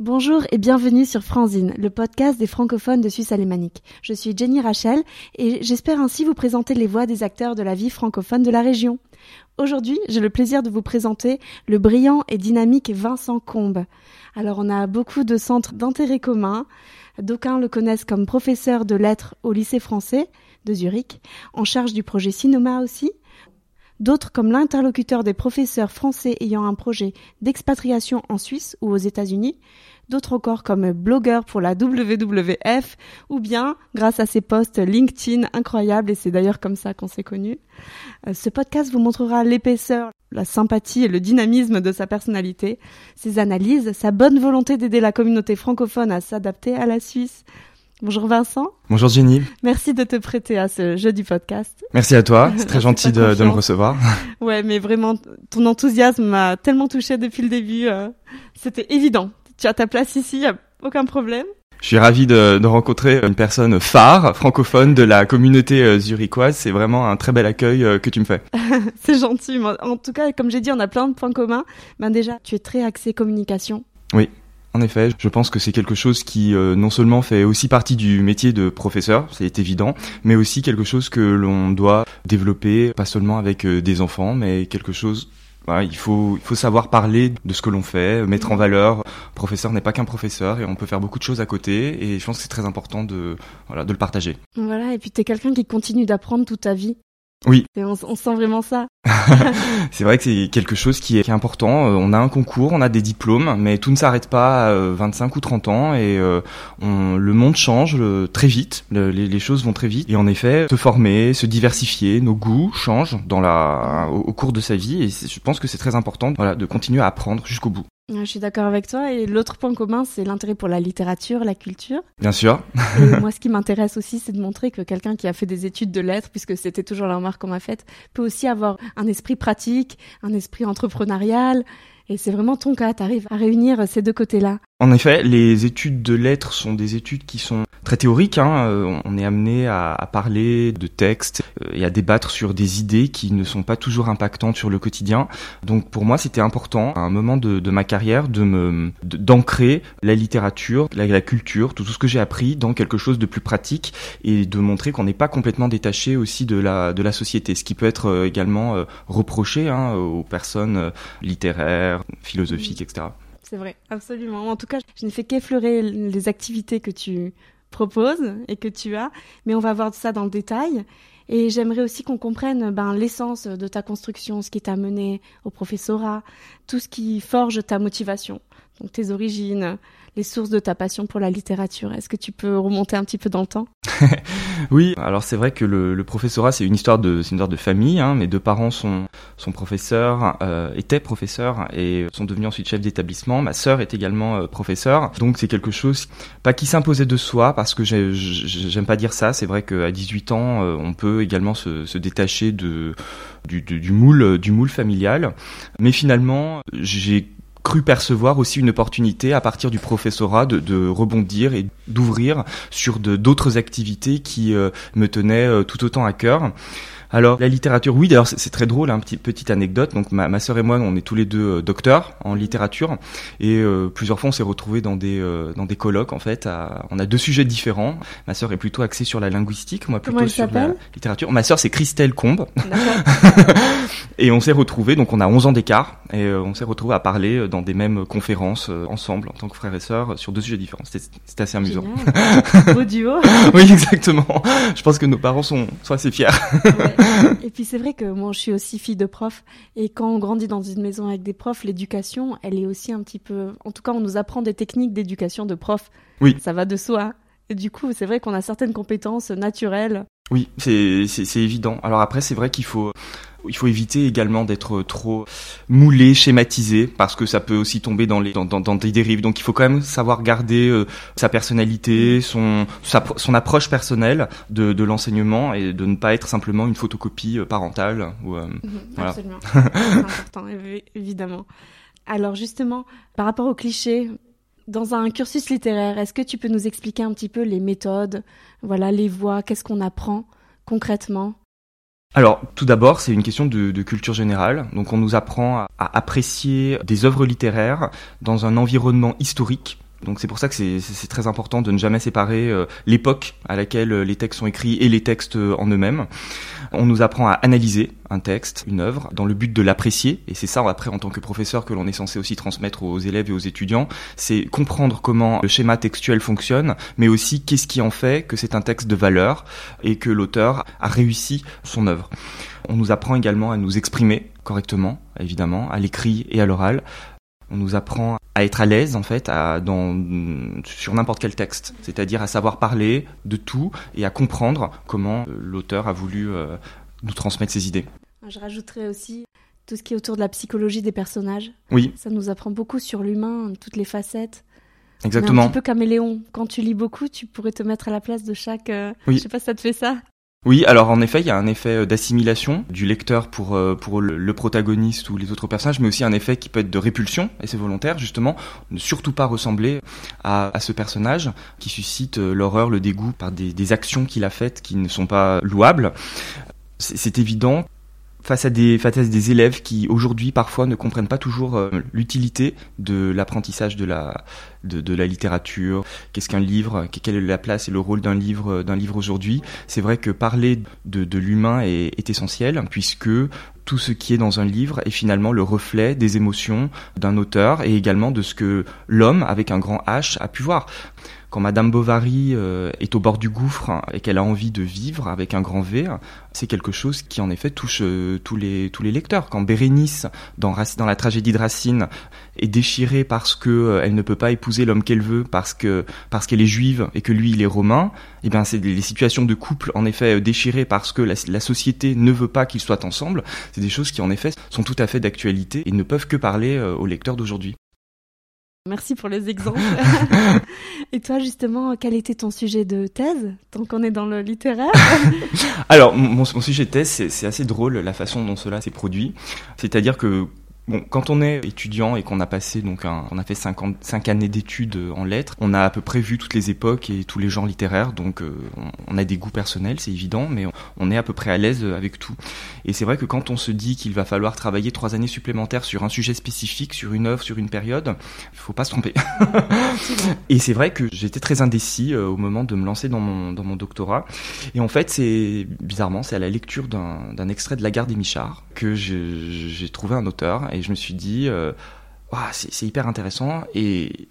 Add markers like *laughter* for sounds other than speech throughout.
Bonjour et bienvenue sur Franzine, le podcast des francophones de Suisse alémanique. Je suis Jenny Rachel et j'espère ainsi vous présenter les voix des acteurs de la vie francophone de la région. Aujourd'hui, j'ai le plaisir de vous présenter le brillant et dynamique Vincent Combe. Alors on a beaucoup de centres d'intérêt commun. D'aucuns le connaissent comme professeur de lettres au lycée français de Zurich, en charge du projet Cinéma aussi, d'autres comme l'interlocuteur des professeurs français ayant un projet d'expatriation en Suisse ou aux États-Unis, d'autres encore comme blogueur pour la WWF, ou bien grâce à ses posts LinkedIn incroyables, et c'est d'ailleurs comme ça qu'on s'est connus. Euh, ce podcast vous montrera l'épaisseur, la sympathie et le dynamisme de sa personnalité, ses analyses, sa bonne volonté d'aider la communauté francophone à s'adapter à la Suisse. Bonjour Vincent. Bonjour Jenny. Merci de te prêter à ce jeu du podcast. Merci à toi, c'est *laughs* très gentil de, de, me recevoir. *laughs* Ouais, mais vraiment, ton enthousiasme m'a tellement touché depuis le début. Euh, C'était évident tu as ta place ici, y a aucun problème. Je suis ravi de, de, rencontrer une personne phare, francophone de la communauté euh, zurichoise. C'est vraiment un très bel accueil euh, que tu me fais. *laughs* c'est gentil. En tout cas, comme j'ai dit, on a plein de points communs. Ben déjà, tu es très axé communication. Oui. En effet, je pense que c'est quelque chose qui euh, non seulement fait aussi partie du métier de professeur, c'est évident, mais aussi quelque chose que l'on doit développer, pas seulement avec des enfants, mais quelque chose il faut, il faut savoir parler de ce que l'on fait, mettre en valeur. professeur n'est pas qu'un professeur et on peut faire beaucoup de choses à côté et je pense que c'est très important de, voilà, de le partager. Voilà, et puis tu es quelqu'un qui continue d'apprendre toute ta vie. Oui. on, sent vraiment ça. *laughs* c'est vrai que c'est quelque chose qui est, qui est, important. Euh, on a un concours, on a des diplômes, mais tout ne s'arrête pas à 25 euh, ou 30 ans et euh, on, le monde change très vite. les, les, choses vont très vite. Et en effet, se former, se diversifier, nos goûts changent dans la, au, au cours de sa vie. Et je pense que c'est très important voilà, de continuer à apprendre jusqu'au bout. Je suis d'accord avec toi. Et l'autre point commun, c'est l'intérêt pour la littérature, la culture. Bien sûr. et *laughs* moi, ce qui m'intéresse aussi, c'est de montrer que quelqu'un qui a fait des études de lettres, puisque c'était toujours la remarque qu'on m'a faite, peut aussi avoir un esprit pratique, un esprit entrepreneurial. Et c'est vraiment ton cas, tu arrives à réunir ces deux côtés-là. En effet, les études de lettres sont des études qui sont très théoriques. Hein. Euh, on est amené à, à, parler de textes euh, et à débattre sur des idées qui ne sont pas toujours impactantes sur le quotidien. Donc pour moi, c'était important à un moment de, de ma carrière de me d'ancrer la littérature, la, culture, tout, tout ce que j'ai appris dans quelque chose de plus pratique et de montrer qu'on n'est pas complètement détaché aussi de la de la société, ce qui peut être euh, également reproché hein, aux personnes littéraires, philosophiques, etc c'est vrai, absolument. En tout cas, je n'ai fait qu'effleurer les activités que tu proposes et que tu as, mais on va voir ça dans le détail. Et j'aimerais aussi qu'on comprenne ben, l'essence de ta construction, ce qui t'a mené au professorat, tout ce qui forge ta motivation, donc tes origines, les sources de ta passion pour la littérature. Est-ce que tu peux remonter un petit peu dans le temps? *laughs* Oui, alors c'est vrai que le, le professorat c'est une histoire de une histoire de famille. Hein. Mes deux parents sont sont professeurs, euh, étaient professeurs et sont devenus ensuite chefs d'établissement. Ma sœur est également euh, professeure, donc c'est quelque chose pas qui s'imposait de soi parce que j'aime pas dire ça. C'est vrai qu'à 18 ans euh, on peut également se, se détacher de du, du, du moule du moule familial, mais finalement j'ai cru percevoir aussi une opportunité à partir du professorat de, de rebondir et d'ouvrir sur d'autres activités qui euh, me tenaient euh, tout autant à cœur. Alors la littérature, oui. D'ailleurs, c'est très drôle. Hein, petite petite anecdote. Donc ma, ma sœur et moi, on est tous les deux euh, docteurs en littérature, et euh, plusieurs fois on s'est retrouvés dans des euh, dans des colloques. En fait, on a deux sujets différents. Ma sœur est plutôt axée sur la linguistique, moi plutôt sur la littérature. Ma sœur c'est Christelle Combe. *laughs* et on s'est retrouvés. Donc on a 11 ans d'écart, et on s'est retrouvés à parler dans des mêmes conférences ensemble en tant que frères et sœurs sur deux sujets différents. C'était assez amusant. Beau duo. *laughs* oui, exactement. Je pense que nos parents sont, sont assez fiers. Et puis c'est vrai que moi je suis aussi fille de prof et quand on grandit dans une maison avec des profs, l'éducation, elle est aussi un petit peu en tout cas on nous apprend des techniques d'éducation de prof. Oui. Ça va de soi. Et du coup, c'est vrai qu'on a certaines compétences naturelles. Oui, c'est c'est évident. Alors après, c'est vrai qu'il faut il faut éviter également d'être trop moulé, schématisé, parce que ça peut aussi tomber dans, les, dans, dans, dans des dérives. Donc il faut quand même savoir garder euh, sa personnalité, son, sa, son approche personnelle de, de l'enseignement et de ne pas être simplement une photocopie euh, parentale. Ou, euh, voilà. Absolument, *laughs* c'est important, évidemment. Alors justement, par rapport aux clichés, dans un cursus littéraire, est-ce que tu peux nous expliquer un petit peu les méthodes, voilà, les voies, qu'est-ce qu'on apprend concrètement? Alors, tout d'abord, c'est une question de, culture générale. Donc, on nous apprend à, apprécier des œuvres littéraires dans un environnement historique Donc c'est pour ça que c'est très important de ne jamais séparer euh, l'époque à laquelle euh, les textes sont écrits et les textes euh, en eux-mêmes. On nous apprend à analyser un texte, une œuvre, dans le but de l'apprécier. Et c'est ça après en tant que professeur que l'on est censé aussi transmettre aux élèves et aux étudiants. C'est comprendre comment le schéma textuel fonctionne, mais aussi qu'est-ce qui en fait que c'est un texte de valeur et que l'auteur a réussi son œuvre. On nous apprend également à nous exprimer correctement, évidemment, à l'écrit et à l'oral. On nous apprend à être à l'aise en fait à, dans, sur n'importe quel texte, c'est-à-dire à savoir parler de tout et à comprendre comment euh, l'auteur a voulu euh, nous transmettre ses idées. Je rajouterais aussi tout ce qui est autour de la psychologie des personnages. Oui. Ça nous apprend beaucoup sur l'humain, toutes les facettes. Exactement. un petit peu caméléon. Quand tu lis beaucoup, tu pourrais te mettre à la place de chaque. Euh, oui. Je sais pas si ça te fait ça. Oui, alors en effet, il y a un effet euh, d'assimilation du lecteur pour euh, pour le protagoniste ou les autres personnages, mais aussi un effet qui peut être de répulsion, et c'est volontaire justement, ne surtout pas ressembler à, à ce personnage qui suscite euh, l'horreur, le dégoût par des, des actions qu'il a faites qui ne sont pas louables. C'est évident face à des face à des élèves qui aujourd'hui parfois ne comprennent pas toujours euh, l'utilité de l'apprentissage de la de, de la littérature. Qu'est-ce qu'un livre? Quelle est la place et le rôle d'un livre d'un livre aujourd'hui? C'est vrai que parler de, de l'humain est, est essentiel puisque tout ce qui est dans un livre est finalement le reflet des émotions d'un auteur et également de ce que l'homme avec un grand H a pu voir quand Madame Bovary euh, est au bord du gouffre et qu'elle a envie de vivre avec un grand V, c'est quelque chose qui en effet touche euh, tous les tous les lecteurs. Quand Bérénice dans dans la tragédie de Racine est déchirée parce que euh, elle ne peut pas épouser l'homme qu'elle veut parce que parce qu'elle est juive et que lui il est romain, et eh bien c'est des situations de couple en effet déchirées parce que la, la société ne veut pas qu'ils soient ensemble. C'est des choses qui en effet sont tout à fait d'actualité et ne peuvent que parler aux lecteurs d'aujourd'hui. Merci pour les exemples. *laughs* Et toi, justement, quel était ton sujet de thèse, tant qu'on est dans le littéraire *laughs* Alors, mon, mon, sujet de thèse, c'est assez drôle la façon dont cela s'est produit. C'est-à-dire que Bon, quand on est étudiant et qu'on a passé donc un, on a fait 5, cinq années d'études en lettres, on a à peu près vu toutes les époques et tous les genres littéraires, donc euh, on, a des goûts personnels, c'est évident, mais on est à peu près à l'aise avec tout. Et c'est vrai que quand on se dit qu'il va falloir travailler trois années supplémentaires sur un sujet spécifique, sur une œuvre, sur une période, il faut pas se tromper. *laughs* et c'est vrai que j'étais très indécis euh, au moment de me lancer dans mon dans mon doctorat. Et en fait, c'est bizarrement, c'est à la lecture d'un extrait de La Gare des Michards que j'ai trouvé un auteur et je me suis dit, euh, c'est hyper intéressant et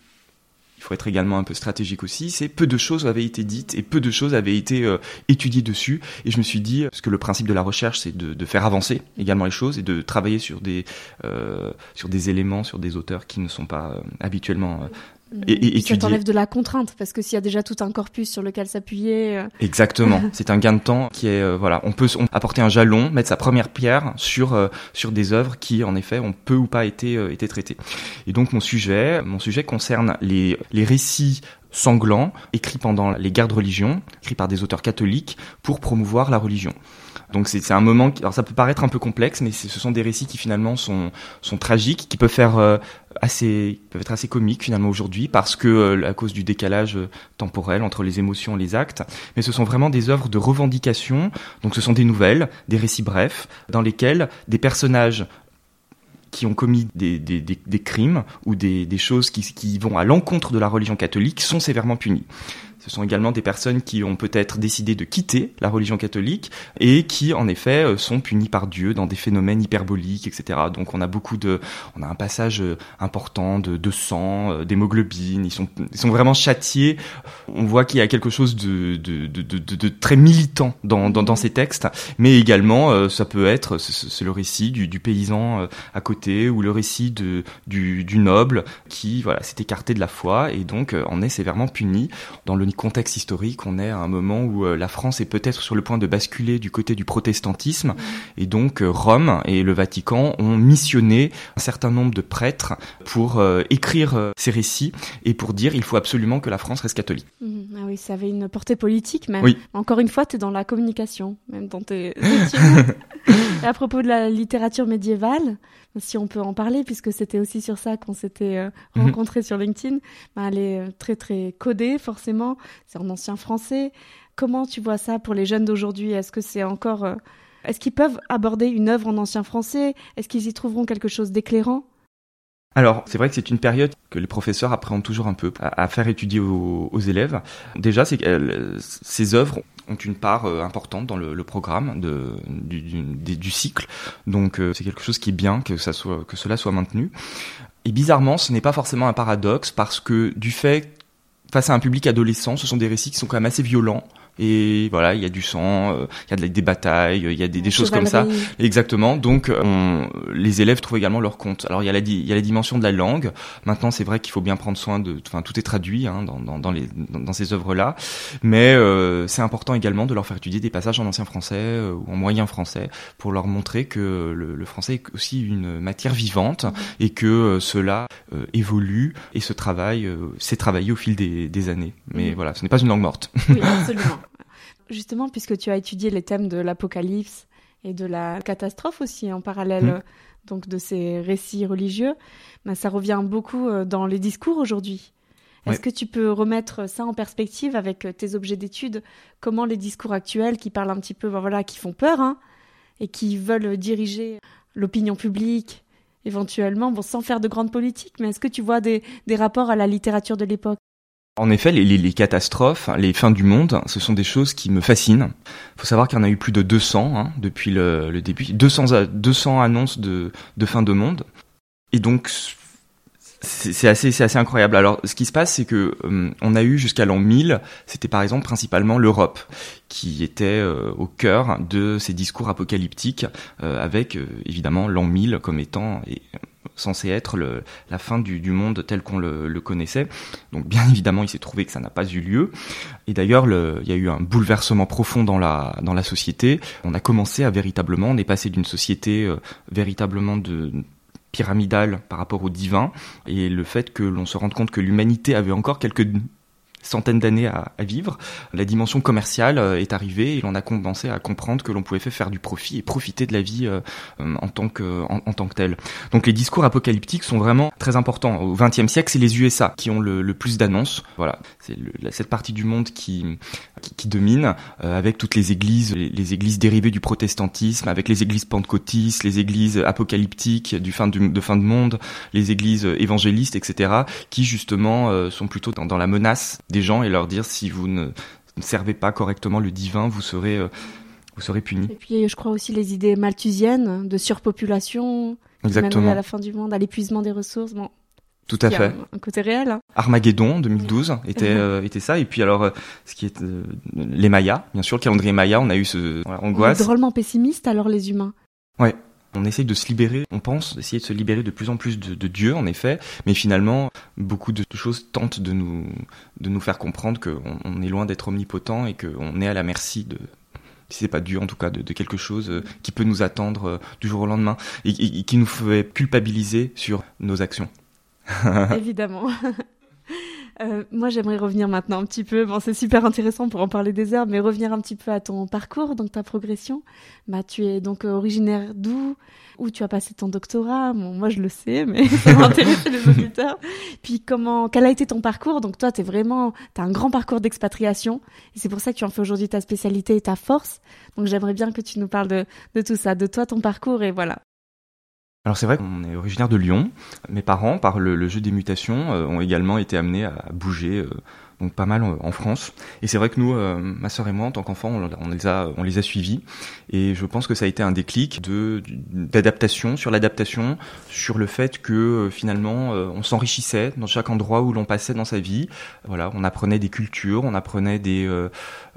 il faut être également un peu stratégique aussi, c'est peu de choses avaient été dites et peu de choses avaient été euh, étudiées dessus. Et je me suis dit, parce que le principe de la recherche, c'est de, faire avancer également les choses et de travailler sur des, euh, sur des éléments, sur des auteurs qui ne sont pas euh, habituellement et, et, ça t'enlève de la contrainte parce que s'il y a déjà tout un corpus sur lequel s'appuyer. Euh, Exactement, *laughs* c'est un gain de temps qui est euh, voilà, on peut apporter un jalon, mettre sa première pierre sur euh, sur des œuvres qui en effet ont peu ou pas été été traitées. Et donc mon sujet, mon sujet concerne les les récits sanglants écrits pendant les guerres de religion, écrits par des auteurs catholiques pour promouvoir la religion. Donc c'est un moment, qui, alors ça peut paraître un peu complexe, mais ce sont des récits qui finalement sont, sont tragiques, qui peuvent faire euh, assez, peuvent être assez comiques finalement aujourd'hui parce que euh, à cause du décalage euh, temporel entre les émotions et les actes. Mais ce sont vraiment des œuvres de revendication. Donc ce sont des nouvelles, des récits brefs, dans lesquels des personnages qui ont commis des, des, des, des crimes ou des, des choses qui, qui vont à l'encontre de la religion catholique sont sévèrement punis. Ce sont également des personnes qui ont peut-être décidé de quitter la religion catholique et qui, en effet, euh, sont punies par Dieu dans des phénomènes hyperboliques, etc. Donc on a beaucoup de, on a un passage euh, important de, sang, euh, d'hémoglobine. Ils sont, ils sont vraiment châtiés. On voit qu'il y a quelque chose de, de, de, très militant dans, dans, ces textes, mais également ça peut être, c'est le récit du, du paysan à côté ou le récit de, du, du noble qui, voilà, s'est écarté de la foi et donc en est sévèrement puni dans le contexte historique, on est à un moment où euh, la France est peut-être sur le point de basculer du côté du protestantisme, et donc euh, Rome et le Vatican ont missionné un certain nombre de prêtres pour euh, écrire ces récits et pour dire il faut absolument que la France reste catholique. Mmh. ah oui, ça avait une portée politique même. Oui. Encore une fois, tu es dans la communication, même dans tes *laughs* à propos de la littérature médiévale, si on peut en parler, puisque c'était aussi sur ça qu'on s'était euh, *laughs* mhm. rencontrés sur LinkedIn, ben, elle est euh, très très codée forcément, c'est en ancien français. Comment tu vois ça pour les jeunes d'aujourd'hui? Est-ce que c'est encore... Euh, est-ce qu'ils peuvent aborder une œuvre en ancien français? Est-ce qu'ils y trouveront quelque chose d'éclairant? Alors, c'est vrai que c'est une période que les professeurs appréhendent toujours un peu à, faire étudier aux, élèves. Déjà, c'est que ces œuvres ont une part euh, importante dans le, programme de, du, cycle. Donc, euh, c'est quelque chose qui est bien que, ça soit, que cela soit maintenu. Et bizarrement, ce n'est pas forcément un paradoxe parce que du fait, face à un public adolescent, ce sont des récits qui sont quand même assez violents et voilà, il y a du sang, euh, il y a des batailles, il y a des, des choses comme ça. Exactement. Donc, on, les élèves trouvent également leur compte. Alors, il y a la, il y a la dimension de la langue. Maintenant, c'est vrai qu'il faut bien prendre soin de, enfin, tout est traduit hein, dans, dans, dans, les, dans, ces œuvres-là, mais euh, c'est important également de leur faire étudier des passages en ancien français euh, ou en moyen français pour leur montrer que le, le français est aussi une matière vivante mhm. et que cela évolue et se travaille, s'est travaillé au fil des, des années. Mais mhm. voilà, ce n'est pas une langue morte. Oui, *laughs* absolument. Justement, puisque tu as étudié les thèmes de l'apocalypse et de la catastrophe aussi en parallèle mm. donc de ces récits religieux, ben, ça revient beaucoup euh, dans les discours aujourd'hui. Est-ce que tu peux remettre ça en perspective avec euh, tes objets d'étude Comment les discours actuels qui parlent un petit peu, ben voilà, qui font peur hein, et qui veulent diriger l'opinion publique éventuellement, bon, sans faire de grandes politiques, mais est-ce que tu vois des rapports à la littérature de l'époque? En effet, les, catastrophes, les fins du monde, ce sont des choses qui me fascinent. Il faut savoir qu'il y en a eu plus de 200 hein, depuis le, début, 200, 200 annonces de, fin de monde. Et donc, c'est assez, c'est assez incroyable. Alors, ce qui se passe, c'est que euh, on a eu jusqu'à l'an 1000, c'était par exemple principalement l'Europe qui était euh, au cœur de ces discours apocalyptiques, euh, avec évidemment l'an 1000 comme étant censé être la fin du, monde tel qu'on le, le, connaissait. Donc bien *laughs* évidemment, il s'est trouvé que ça n'a pas eu lieu. Et d'ailleurs, il y a eu un bouleversement profond dans la, dans la société. On a commencé à véritablement, on est passé d'une société euh, véritablement de pyramidale par rapport au divin et le fait que l'on se rende compte que l'humanité avait encore quelques centaines d'années à, vivre, la dimension commerciale euh, est arrivée et l'on a commencé à comprendre que l'on pouvait faire du profit et profiter de la vie euh, euh, en tant que en, tant que tel. Donc les discours apocalyptiques sont vraiment très importants. Au XXe siècle, c'est les USA qui ont le, plus d'annonces. Voilà, c'est cette partie du monde qui qui, domine, avec toutes les églises, les, églises dérivées du protestantisme, avec les églises pentecôtistes, les églises apocalyptiques du fin du, de fin de monde, les églises évangélistes, etc., qui justement sont plutôt dans, dans la menace des gens et leur dire si vous ne, servez pas correctement le divin, vous serez, euh, vous serez puni. Et puis je crois aussi les idées malthusiennes de surpopulation, Exactement. à la fin du monde, à l'épuisement des ressources. Bon, tout à fait. Un, côté réel. Hein. Armageddon 2012 *laughs* était euh, était ça et puis alors euh, ce qui est les Mayas, bien sûr, le calendrier Maya, on a eu ce angoisse. On est drôlement pessimiste alors les humains. Ouais, on essaye de se libérer, on pense essayer de se libérer de plus en plus de, Dieu, en effet, mais finalement, beaucoup de choses tentent de nous, de nous faire comprendre qu'on on est loin d'être omnipotent et qu'on est à la merci de, si c'est pas Dieu en tout cas, de, quelque chose euh, qui peut nous attendre euh, du jour au lendemain et, et qui nous fait culpabiliser sur nos actions. *laughs* Évidemment. *laughs* Euh, moi, j'aimerais revenir maintenant un petit peu. Bon, c'est super intéressant pour en parler des heures, mais revenir un petit peu à ton parcours, donc ta progression. Bah, tu es donc euh, originaire d'où? Où tu as passé ton doctorat? Bon, moi, je le sais, mais *laughs* ça va intéresser les auditeurs. Puis, comment Quel a été ton parcours? Donc, toi, t'es vraiment, t'as un grand parcours d'expatriation, et c'est pour ça que tu en fais aujourd'hui ta spécialité et ta force. Donc, j'aimerais bien que tu nous parles de, de tout ça, de toi, ton parcours, et voilà. Alors c'est vrai qu'on est originaire de Lyon. Mes parents, par le, jeu des mutations, euh, ont également été amenés à bouger euh, donc pas mal en France. Et c'est vrai que nous, euh, ma sœur et moi, en tant qu'enfants, on, les a, on les a suivis. Et je pense que ça a été un déclic de d'adaptation sur l'adaptation, sur le fait que euh, finalement, euh, on s'enrichissait dans chaque endroit où l'on passait dans sa vie. Voilà, on apprenait des cultures, on apprenait des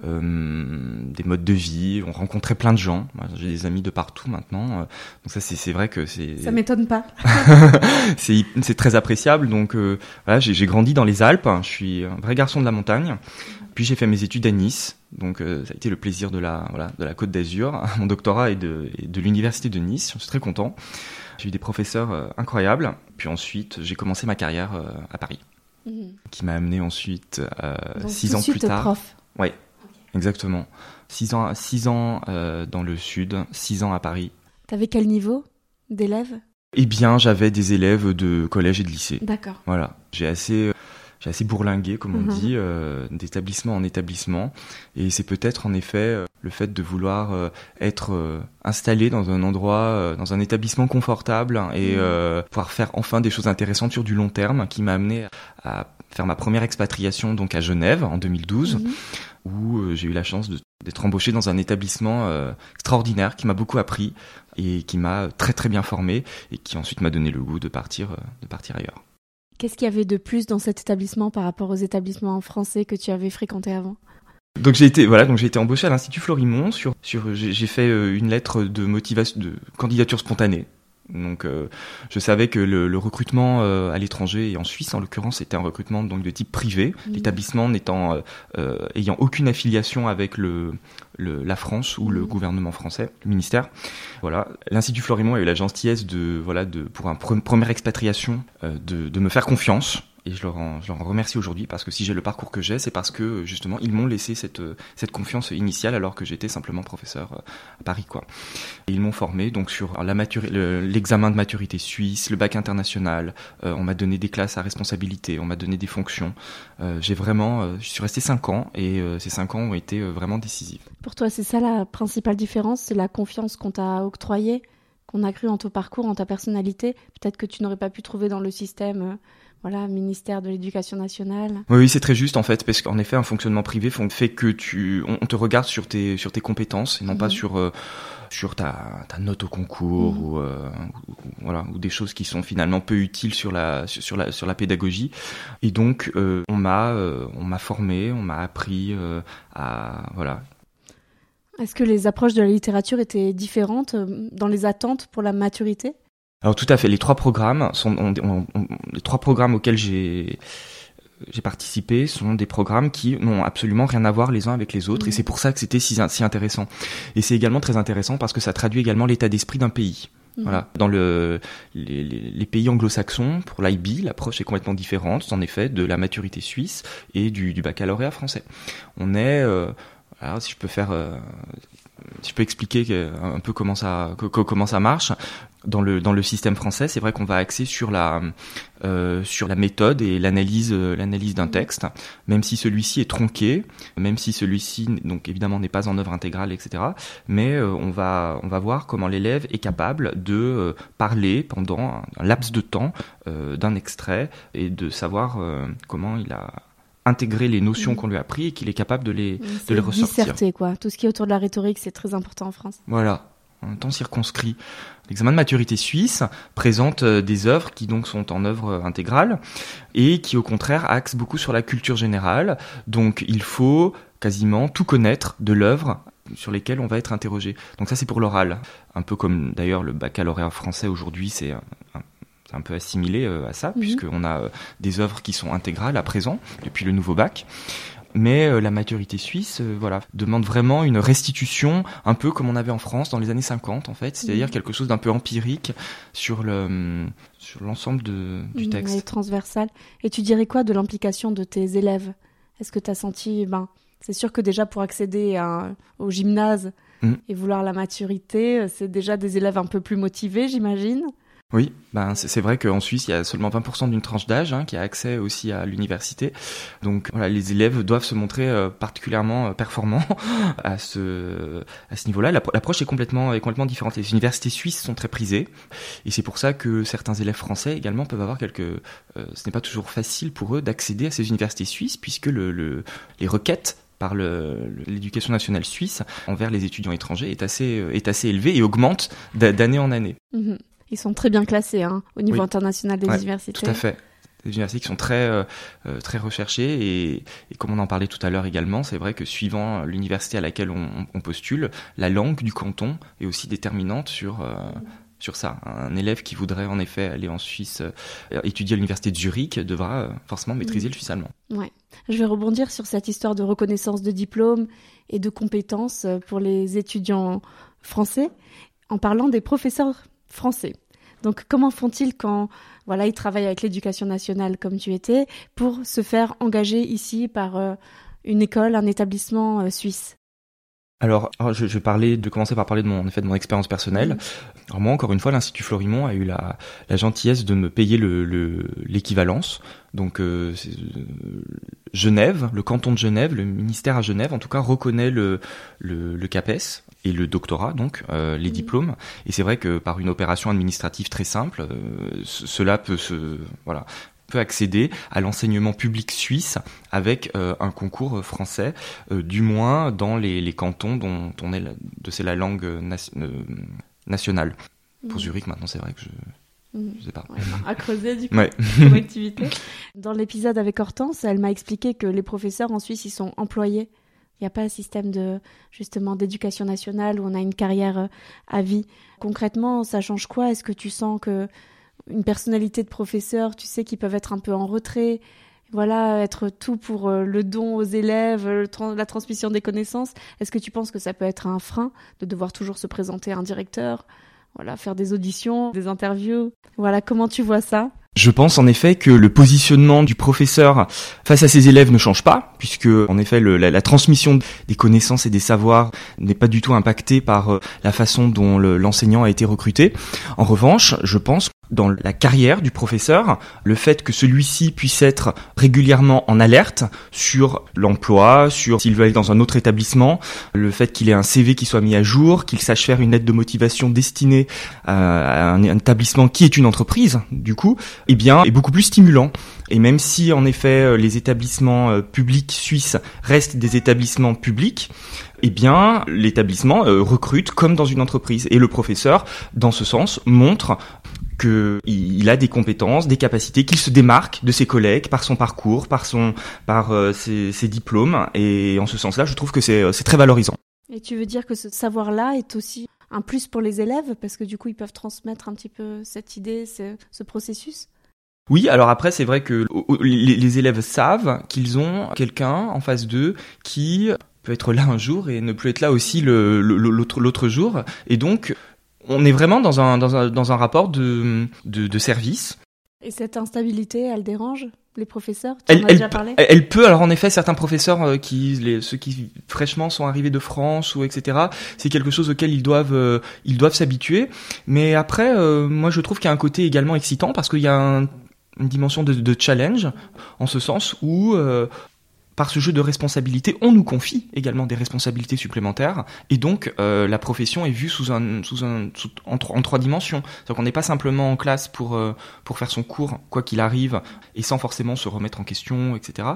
des modes de vie, on rencontrait plein de gens. J'ai des amis de partout maintenant. Donc ça, c'est vrai que c'est. Ça m'étonne pas. *laughs* c'est très appréciable. Donc voilà, j'ai grandi dans les Alpes. Je suis un vrai garçon de la montagne. Puis j'ai fait mes études à Nice, donc euh, ça a été le plaisir de la, voilà, de la Côte d'Azur. *laughs* Mon doctorat est de, de l'université de Nice, je suis très content. J'ai eu des professeurs euh, incroyables. Puis ensuite, j'ai commencé ma carrière euh, à Paris, mhm. qui m'a amené ensuite six ans plus tard. prof. Oui, exactement. Six ans, six ans dans le sud, six ans à Paris. T'avais quel niveau d'élèves Eh bien, j'avais des élèves de collège et de lycée. D'accord. Voilà, j'ai assez j'ai assez bourlingué, comme on Mhm. dit, euh, d'établissement en établissement. Et c'est peut-être en effet euh, le fait de vouloir euh, être euh, installé dans un endroit, euh, dans un établissement confortable et Mhm. euh, pouvoir faire enfin des choses intéressantes sur du long terme qui m'a amené à faire ma première expatriation donc à Genève en 2012 Mhm. où euh, j'ai eu la chance d'être embauché dans un établissement euh, extraordinaire qui m'a beaucoup appris et qui m'a très très bien formé et qui ensuite m'a donné le goût de partir, euh, de partir ailleurs. Qu'est-ce qu'il y avait de plus dans cet établissement par rapport aux établissements français que tu avais fréquentés avant? Donc j'ai été voilà donc embauché à l'Institut Florimont sur sur j'ai j'ai fait euh, une lettre de motivation de candidature spontanée. Donc euh, je savais que le, le recrutement euh, à l'étranger et en Suisse en l'occurrence c'était un recrutement donc de type privé, Mhm. l'établissement n'étant euh, euh, ayant aucune affiliation avec le, le la France ou le Mhm. gouvernement français, le ministère. Voilà, l'Institut Florimont a eu la gentillesse de voilà de pour un pre- première expatriation euh, de de me faire confiance et je leur en, remercie aujourd'hui parce que si j'ai le parcours que j'ai, c'est parce que justement ils m'ont laissé cette confiance initiale alors que j'étais simplement professeur euh, à Paris ils m'ont formé donc sur l'examen de maturité suisse, le bac international. euh, on m'a donné des classes à responsabilité, on m'a donné des fonctions. Euh, j'ai vraiment, je suis resté cinq ans et ces cinq ans ont été vraiment décisifs. Pour toi, c'est ça la principale différence C'est la confiance qu'on t'a octroyée, qu'on a cru en ton parcours, en ta personnalité? Peut-être que tu n'aurais pas pu trouver dans le système, voilà, ministère de l'Éducation nationale. Oui, oui, c'est très juste en fait, parce qu'en effet, un fonctionnement privé fait que tu, on, te regarde sur tes, sur tes compétences et non pas Mhm. sur, euh, sur ta, ta note au concours Mhm. ou, euh, ou- voilà, ou des choses qui sont finalement peu utiles sur la, sur, la, sur la pédagogie. Et donc, euh, on m'a, on m'a formé, on m'a appris à, voilà. Est-ce que les approches de la littérature étaient différentes dans les attentes pour la maturité? Alors tout à fait, les trois programmes sont, on- on- on- les trois programmes auxquels j'ai j'ai participé sont des programmes qui n'ont absolument rien à voir les uns avec les autres et c'est pour ça que c'était si, si intéressant. Et c'est également très intéressant parce que ça traduit également l'état d'esprit d'un pays. Mhm. Voilà. Dans le, les, les- les pays anglo-saxons, pour l'IB, l'approche est complètement différente, en effet, de la maturité suisse et du, du baccalauréat français. On est, euh, alors si je peux faire, euh, si je peux expliquer que- un peu comment ça, co- co- comment ça marche. Dans le, dans le système français, c'est vrai qu'on va axer sur la, euh, sur la méthode et l'analyse, euh, l'analyse d'un texte, même si celui-ci est tronqué, même si celui-ci, donc évidemment, n'est pas en œuvre intégrale, etc. Mais euh, on va, on va voir comment l'élève est capable de parler pendant un, laps de temps d'un extrait et de savoir comment il a intégré les notions Mhm. qu'on lui a appris et qu'il est capable de les, C'est les ressortir. disserter, quoi. Tout ce qui est autour de la rhétorique, c'est très important en France. voilà, un temps circonscrit. L'examen de maturité suisse présente euh, des œuvres qui donc sont en œuvre euh, intégrale et qui au contraire axent beaucoup sur la culture générale. Donc il faut quasiment tout connaître de l'œuvre sur lesquelles on va être interrogé. Donc ça c'est pour l'oral. Un peu comme d'ailleurs le baccalauréat français aujourd'hui c'est un, un- c'est un peu assimilé euh, à ça Mhm. puisqu'on a euh, des œuvres qui sont intégrales à présent depuis le nouveau bac. Mais euh, la maturité suisse, euh, voilà, demande vraiment une restitution, un peu comme on avait en France dans les années 50 en fait, c'est-à-dire Mhm. quelque chose d'un peu empirique sur le hum, sur l'ensemble de, du Mhm, texte. transversale. Et tu dirais quoi de l'implication de tes élèves? Est-ce que tu as senti, ben, c'est sûr que déjà pour accéder à- au gymnase Mhm. et vouloir la maturité, c'est déjà des élèves un peu plus motivés, j'imagine? Oui, ben c'est vrai qu'en Suisse, il y a seulement 20% d'une tranche d'âge hein, qui a accès aussi à l'université. Donc voilà, les élèves doivent se montrer euh, particulièrement euh, performants *laughs* à ce à ce niveau-là. L'appro- L'approche est complètement est complètement différente. Les universités suisses sont très prisées et c'est pour ça que certains élèves français également peuvent avoir quelques. euh, ce n'est pas toujours facile pour eux d'accéder à ces universités suisses puisque le, le- les requêtes par l'éducation nationale suisse envers les étudiants étrangers est assez euh, est assez élevée et augmente d'a- d'année en année. Mhm. Ils sont très bien classés hein, au niveau Oui. international des Ouais, universités. Tout à fait. Des universités qui sont très euh, euh, très recherchées et, et comme on en parlait tout à l'heure également, c'est vrai que suivant l'université à laquelle on, on postule, la langue du canton est aussi déterminante sur euh, sur ça. Un élève qui voudrait en effet aller en Suisse euh, étudier à l'université de Zurich devra euh, forcément maîtriser le suisse allemand. Ouais. Je vais rebondir sur cette histoire de reconnaissance de diplôme et de compétences euh, pour les étudiants français en parlant des professeurs français. Donc comment font-ils quand voilà, ils travaillent avec l'éducation nationale comme tu étais pour se faire engager ici par euh, une école, un établissement euh, suisse? Alors, je, je, vais parler, de commencer par parler de mon, en effet, de mon expérience personnelle. Alors moi, encore une fois, l'Institut Florimont a eu la, la gentillesse de me payer le l'équivalence. Donc, euh, euh, Genève, le canton de Genève, le ministère à Genève, en tout cas, reconnaît le, le, le CAPES et le doctorat, donc euh, les diplômes. Et c'est vrai que par une opération administrative très simple, euh, cela peut se, voilà, peut accéder à l'enseignement public suisse avec euh, un concours français, euh, du moins dans les, les, cantons dont on est de c'est la langue nationale. Pour mmh. Zurich, maintenant, c'est vrai que je, mmh. je sais pas. Ouais, à creuser du coup ouais. *laughs* activité. Dans l'épisode avec Hortense, elle m'a expliqué que les professeurs en Suisse, ils sont employés. Il n'y a pas un système de justement d'éducation nationale où on a une carrière à vie. Concrètement, ça change quoi? Est-ce que tu sens que une personnalité de professeur, tu sais, qui peuvent être un peu en retrait, voilà, être tout pour euh, le don aux élèves, la transmission des connaissances. Est-ce que tu penses que ça peut être un frein de devoir toujours se présenter à un directeur, voilà, faire des auditions, des interviews. Voilà, comment tu vois ça? Je pense en effet que le positionnement du professeur face à ses élèves ne change pas, puisque en effet la, transmission des connaissances et des savoirs n'est pas du tout impactée par euh, la façon dont l'enseignant a été recruté. En revanche, je pense dans la carrière du professeur, le fait que celui-ci puisse être régulièrement en alerte sur l'emploi, sur s'il veut aller dans un autre établissement, le fait qu'il ait un CV qui soit mis à jour, qu'il sache faire une lettre de motivation destinée à un, établissement qui est une entreprise, du coup, eh bien, est beaucoup plus stimulant. Et même si, en effet, les établissements euh, publics suisses restent des établissements publics, eh bien, l'établissement euh, recrute comme dans une entreprise. Et le professeur, dans ce sens, montre qu'il a des compétences, des capacités, qu'il se démarque de ses collègues par son parcours, par son, par euh, ses, ses, diplômes. Et en ce sens-là, je trouve que c'est très valorisant. Et tu veux dire que ce savoir-là est aussi un plus pour les élèves parce que du coup, ils peuvent transmettre un petit peu cette idée, ce, ce processus? Oui, alors après, c'est vrai que les, élèves savent qu'ils ont quelqu'un en face d'eux qui peut être là un jour et ne plus être là aussi l'autre jour. Et donc, on est vraiment dans un, dans un, dans un rapport de, de, de service. Et cette instabilité, elle dérange les professeurs? Tu elle, en as déjà parlé? elle peut. Alors en effet certains professeurs euh, qui les, ceux qui fraîchement sont arrivés de France ou etc c'est quelque chose auquel ils doivent euh, ils doivent s'habituer. Mais après euh, moi je trouve qu'il y a un côté également excitant parce qu'il y a un, une dimension de, de, challenge en ce sens où par ce jeu de responsabilité, on nous confie également des responsabilités supplémentaires, et donc euh, la profession est vue sous un, sous un, sous, en, trois dimensions. C'est-à-dire qu'on n'est pas simplement en classe pour euh, pour faire son cours, quoi qu'il arrive, et sans forcément se remettre en question, etc.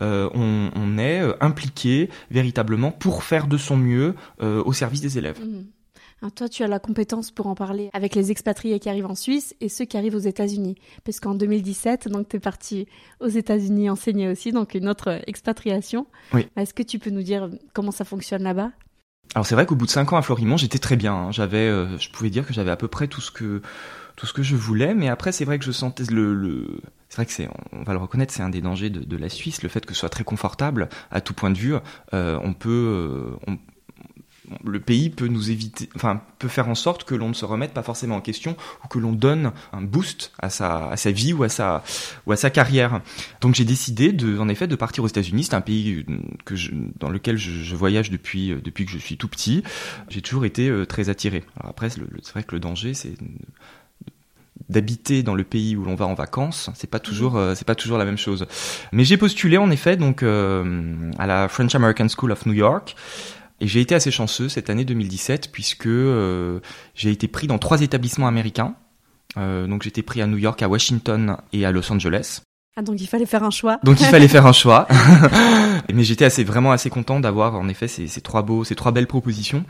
Euh, on, on, est euh, impliqué véritablement pour faire de son mieux euh, au service des élèves. Mmh. Hein, toi, tu as la compétence pour en parler avec les expatriés qui arrivent en Suisse et ceux qui arrivent aux États-Unis. Parce qu'en 2017, donc, tu es parti aux États-Unis enseigner aussi, donc une autre expatriation. Oui. Est-ce que tu peux nous dire comment ça fonctionne là-bas? Alors, c'est vrai qu'au bout de cinq ans à Florimont, j'étais très bien. Hein. J'avais, euh, je pouvais dire que j'avais à peu près tout ce que, tout ce que je voulais. Mais après, c'est vrai que je sentais le, le... C'est vrai que c'est, on va le reconnaître, c'est un des dangers de, de, la Suisse, le fait que ce soit très confortable à tout point de vue. Euh, on peut, euh, on, le pays peut nous éviter, enfin peut faire en sorte que l'on ne se remette pas forcément en question ou que l'on donne un boost à sa, à sa vie ou à sa, ou à sa carrière. Donc j'ai décidé de, en effet, de partir aux États-Unis. C'est un pays que je, dans lequel je, voyage depuis, depuis que je suis tout petit. J'ai toujours été euh, très attiré. Après, c'est vrai que le danger, c'est d'habiter dans le pays où l'on va en vacances, c'est pas toujours euh, c'est pas toujours la même chose. Mais j'ai postulé en effet donc euh, à la French American School of New York et j'ai été assez chanceux cette année 2017 puisque euh, j'ai été pris dans trois établissements américains. Euh, donc j'étais pris à New York, à Washington et à Los Angeles. Ah, donc il fallait faire un choix. Donc il fallait faire un choix. *laughs* Mais j'étais assez, vraiment assez content d'avoir en effet ces, ces, trois beaux, ces trois belles propositions.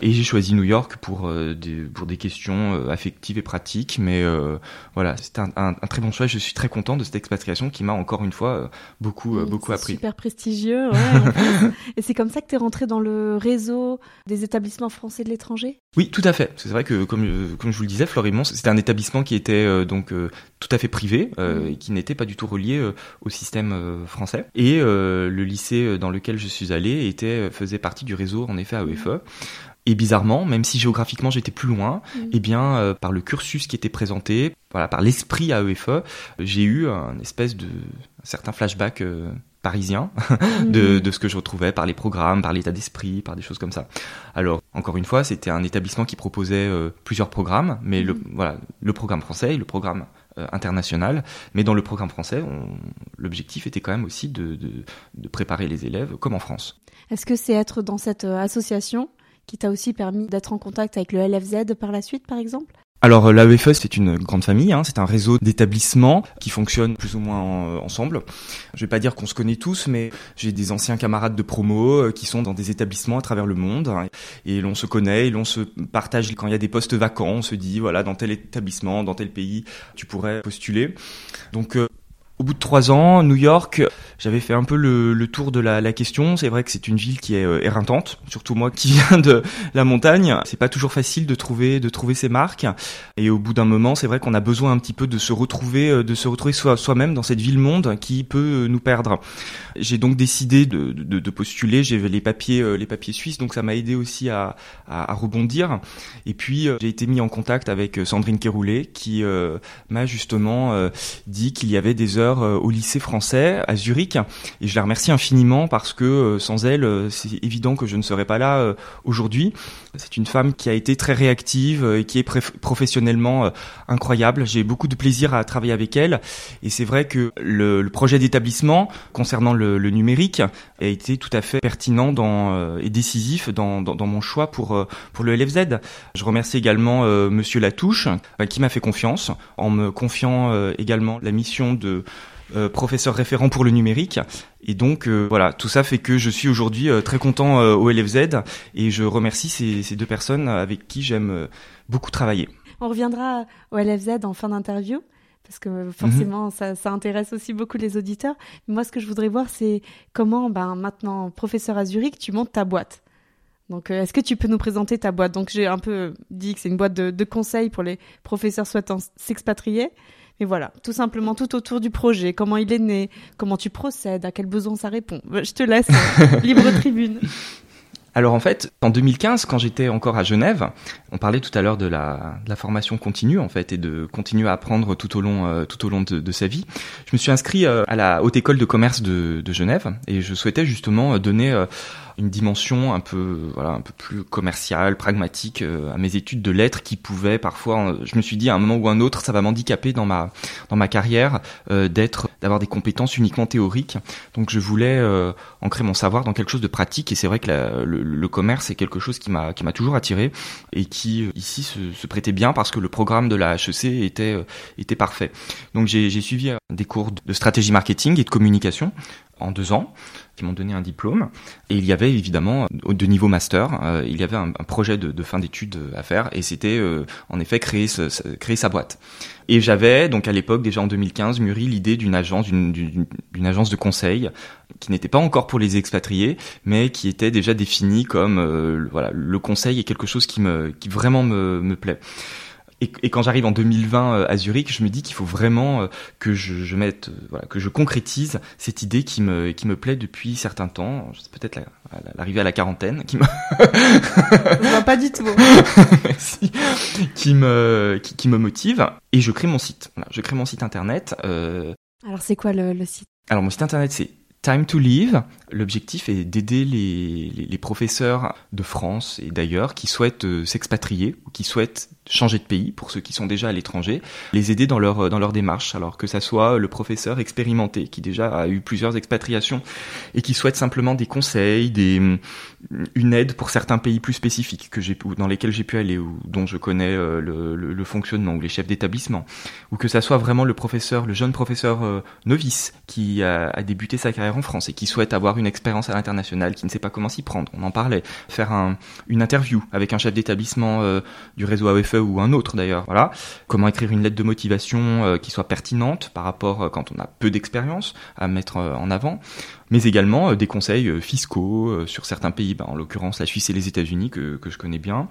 Et j'ai choisi New York pour euh, des, pour des questions euh, affectives et pratiques. Mais euh, voilà, c'était un, un, un, très bon choix. Je suis très content de cette expatriation qui m'a encore une fois beaucoup, beaucoup appris. Super prestigieux. Ouais, *laughs* et c'est comme ça que tu es rentré dans le réseau des établissements français de l'étranger? Oui, tout à fait. C'est vrai que comme, comme je vous le disais, Florimont, c'était un établissement qui était donc tout à fait privé mmh. et qui n'était pas du tout relié euh, au système euh, français. Et euh, le lycée dans lequel je suis allé était faisait partie du réseau en effet AEFE. Et bizarrement, même si géographiquement j'étais plus loin, mmh. eh bien, euh, par le cursus qui était présenté, voilà, par l'esprit AEFE, j'ai eu un espèce de un certain flashback euh, parisien *laughs* de, de ce que je retrouvais par les programmes, par l'état d'esprit, par des choses comme ça. Alors, encore une fois, c'était un établissement qui proposait plusieurs programmes, mais le, voilà, le programme français et le programme international. Mais dans le programme français, l'objectif était quand même aussi de, de, préparer les élèves comme en France. Est-ce que c'est être dans cette association qui t'a aussi permis d'être en contact avec le LFZ par la suite, par exemple? Alors l'AEFE c'est une grande famille, hein, c'est un réseau d'établissements qui fonctionnent plus ou moins euh, ensemble. Je vais pas dire qu'on se connaît tous, mais j'ai des anciens camarades de promo euh, qui sont dans des établissements à travers le monde et l'on se connaît et l'on se partage quand il y a des postes vacants, on se dit voilà dans tel établissement, dans tel pays, tu pourrais postuler. Donc euh, au bout de trois ans, New York, j'avais fait un peu le, tour de la, question. C'est vrai que c'est une ville qui est euh, éreintante, surtout moi qui *laughs* viens de la montagne. C'est pas toujours facile de trouver de trouver ses marques. Et au bout d'un moment, c'est vrai qu'on a besoin un petit peu de se retrouver, euh, de se retrouver soi, soi-même dans cette ville monde qui peut euh, nous perdre. J'ai donc décidé de, de, de postuler. J'ai les papiers, les papiers suisses, donc ça m'a aidé aussi à, à, rebondir. Et puis j'ai été mis en contact avec Sandrine Kéroulé, qui m'a justement dit qu'il y avait des heures euh, au lycée français à Zurich et je la remercie infiniment parce que euh, sans elle, euh, c'est évident que je ne serais pas là aujourd'hui. C'est une femme qui a été très réactive et qui est professionnellement incroyable. J'ai beaucoup de plaisir à travailler avec elle et c'est vrai que le, projet d'établissement concernant le, numérique a été tout à fait pertinent dans, et décisif dans, dans, mon choix pour, pour le LFZ. Je remercie également Monsieur Latouche qui m'a fait confiance en me confiant également la mission de euh, professeur référent pour le numérique. Et donc euh, voilà, tout ça fait que je suis aujourd'hui euh, très content au LFZ et je remercie ces, ces deux personnes avec qui j'aime beaucoup travailler. On reviendra au LFZ en fin d'interview parce que forcément, mhm. ça, ça, intéresse aussi beaucoup les auditeurs. Moi, ce que je voudrais voir, c'est comment, ben, maintenant, professeur à Zurich, tu montes ta boîte. Donc, est-ce que tu peux nous présenter ta boîte? Donc, j'ai un peu dit que c'est une boîte de, de conseils pour les professeurs souhaitant s'expatrier. Et voilà, tout simplement tout autour du projet, comment il est né, comment tu procèdes, à quel besoin ça répond. Je te laisse *laughs* libre tribune. Alors en fait, en 2015, quand j'étais encore à Genève, on parlait tout à l'heure de la, de la, formation continue en fait et de continuer à apprendre tout au long, euh, tout au long de, de, sa vie. Je me suis inscrit euh, à la haute école de commerce de, de Genève et je souhaitais justement donner euh, une dimension un peu voilà un peu plus commerciale, pragmatique euh, à mes études de lettres qui pouvaient parfois je me suis dit à un moment ou un autre ça va m'handicaper dans ma dans ma carrière euh, d'être d'avoir des compétences uniquement théoriques. Donc je voulais euh, ancrer mon savoir dans quelque chose de pratique et c'est vrai que le, le, commerce est quelque chose qui m'a qui m'a toujours attiré et qui ici se, se, prêtait bien parce que le programme de la HEC était était parfait. Donc j'ai suivi des cours de stratégie marketing et de communication en deux ans qui m'ont donné un diplôme. Et il y avait évidemment, de niveau master, euh, il y avait un, projet de, de fin d'études à faire, et c'était euh, en effet créer, ce, créer sa boîte. Et j'avais donc à l'époque, déjà en 2015, mûri l'idée d'une agence, d'une agence de conseil qui n'était pas encore pour les expatriés, mais qui était déjà définie comme euh, voilà le conseil est quelque chose qui me qui vraiment me, me plaît. Et, et, quand j'arrive en 2020 euh, à Zurich, je me dis qu'il faut vraiment euh, que je, je mette, euh, voilà, que je concrétise cette idée qui me qui me plaît depuis certains temps. Peut-être l'arrivée à la quarantaine, qui me. non, pas du tout. *laughs* Merci. Qui me qui, qui, me motive. Et je crée mon site. Voilà, je crée mon site internet. Euh... Alors c'est quoi le, le site? Alors mon site internet c'est Time to Live, l'objectif est d'aider les, les, les, professeurs de France et d'ailleurs qui souhaitent euh, s'expatrier ou qui souhaitent changer de pays pour ceux qui sont déjà à l'étranger, les aider dans leur dans leur démarche. Alors que ça soit le professeur expérimenté qui déjà a eu plusieurs expatriations et qui souhaite simplement des conseils, des une aide pour certains pays plus spécifiques que j'ai dans lesquels j'ai pu aller ou dont je connais euh, le, le, le, fonctionnement ou les chefs d'établissement, ou que ça soit vraiment le professeur, le jeune professeur euh, novice qui a, a débuté sa carrière en France et qui souhaite avoir une expérience à l'international, qui ne sait pas comment s'y prendre. On en parlait. Faire un, une interview avec un chef d'établissement euh, du réseau AEFE ou un autre d'ailleurs. Comment écrire une lettre de motivation euh, qui soit pertinente par rapport euh, quand on a peu d'expérience à mettre en avant mais également des conseils fiscaux sur certains pays, bah, en l'occurrence la Suisse et les États-Unis que, que je connais bien,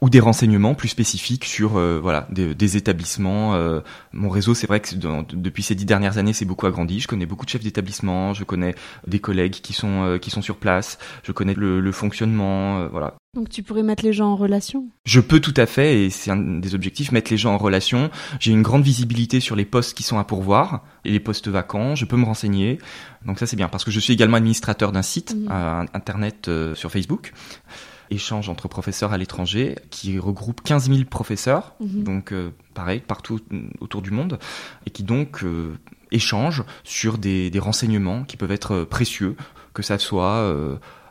ou des renseignements plus spécifiques sur voilà des, des établissements. mon réseau, c'est vrai que depuis ces dix dernières années, c'est beaucoup agrandi. Je connais beaucoup de chefs d'établissement, je connais des collègues qui sont qui sont sur place, je connais le, le fonctionnement, voilà. Donc tu pourrais mettre les gens en relation? Je peux tout à fait, et c'est un des objectifs, mettre les gens en relation. J'ai une grande visibilité sur les postes qui sont à pourvoir et les postes vacants. Je peux me renseigner. Donc ça c'est bien, parce que je suis également administrateur d'un site mhm. internet euh, sur Facebook échange entre professeurs à l'étranger qui regroupe 15 000 professeurs, mhm. donc euh, pareil, partout autour du monde, et qui donc euh, échangent sur des, des, renseignements qui peuvent être précieux, que ça soit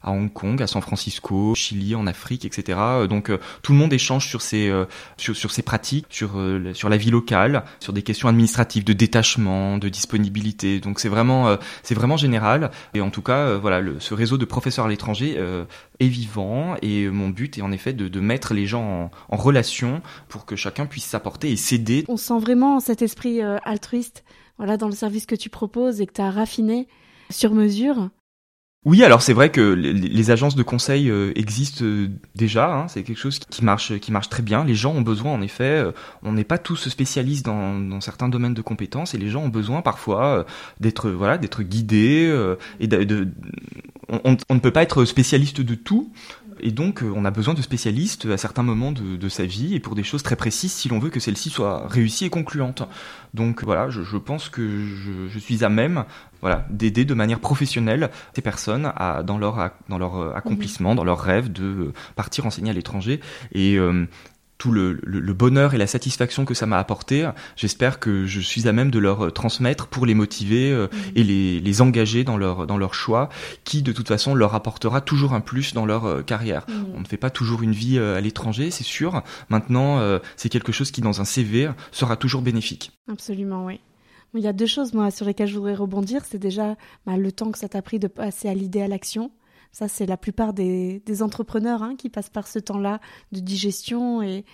à Hong Kong, à San Francisco, Chili, en Afrique, etc. Euh, donc euh, tout le monde échange sur ses euh, sur, sur ses pratiques, sur sur la vie locale, sur des questions administratives, de détachement, de disponibilité. Donc c'est vraiment c'est vraiment général. Et en tout cas, voilà, le, ce réseau de professeurs à l'étranger est vivant. Et mon but est en effet de, de mettre les gens en, en, relation pour que chacun puisse s'apporter et s'aider. On sent vraiment cet esprit altruiste, voilà, dans le service que tu proposes et que tu as raffiné sur mesure. Oui, alors c'est vrai que les, agences de conseil euh, existent euh, déjà. Hein, c'est quelque chose qui marche, qui marche très bien. Les gens ont besoin, en effet, euh, on n'est pas tous spécialistes dans, certains domaines de compétences, et les gens ont besoin parfois d'être, voilà, d'être guidés. et de, on, ne peut pas être spécialiste de tout. Et donc, on a besoin de spécialistes à certains moments de, de sa vie et pour des choses très précises si l'on veut que celle-ci soit réussie et concluante. Donc voilà, je, je pense que je, je, suis à même voilà, d'aider de manière professionnelle ces personnes à, dans, leur, dans leur euh, accomplissement, dans leur rêve de euh, partir enseigner à l'étranger. Et euh, tout le, le, bonheur et la satisfaction que ça m'a apporté, j'espère que je suis à même de leur transmettre pour les motiver mmh. et les, les, engager dans leur, dans leur choix, qui de toute façon leur apportera toujours un plus dans leur carrière. Mmh. On ne fait pas toujours une vie à l'étranger, c'est sûr. Maintenant, c'est quelque chose qui dans un CV sera toujours bénéfique. Absolument, oui. Il y a deux choses, moi, sur lesquelles je voudrais rebondir. C'est déjà bah, le temps que ça t'a pris de passer à l'idée à l'action. Ça, c'est la plupart des, entrepreneurs hein, qui passent par ce temps-là de digestion et,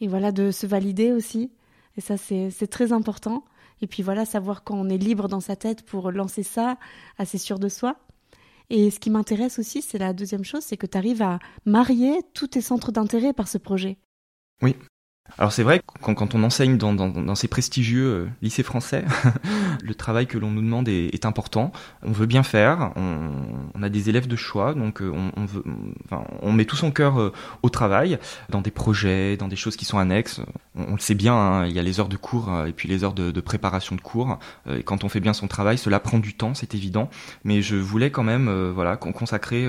et, voilà, de se valider aussi. Et ça, c'est très important. Et puis voilà, savoir quand on est libre dans sa tête pour lancer ça, assez sûr de soi. Et ce qui m'intéresse aussi, c'est la deuxième chose, c'est que tu arrives à marier tous tes centres d'intérêt par ce projet. Oui, alors c'est vrai quand, on enseigne dans, ces prestigieux euh, lycées français, *laughs* le travail que l'on nous demande est, important. On veut bien faire, on, a des élèves de choix, donc euh, on, met tout son cœur euh, au travail, dans des projets, dans des choses qui sont annexes. On, le sait bien, hein, il y a les heures de cours et puis les heures de, préparation de cours. et quand on fait bien son travail, cela prend du temps, c'est évident. Mais je voulais quand même, consacrer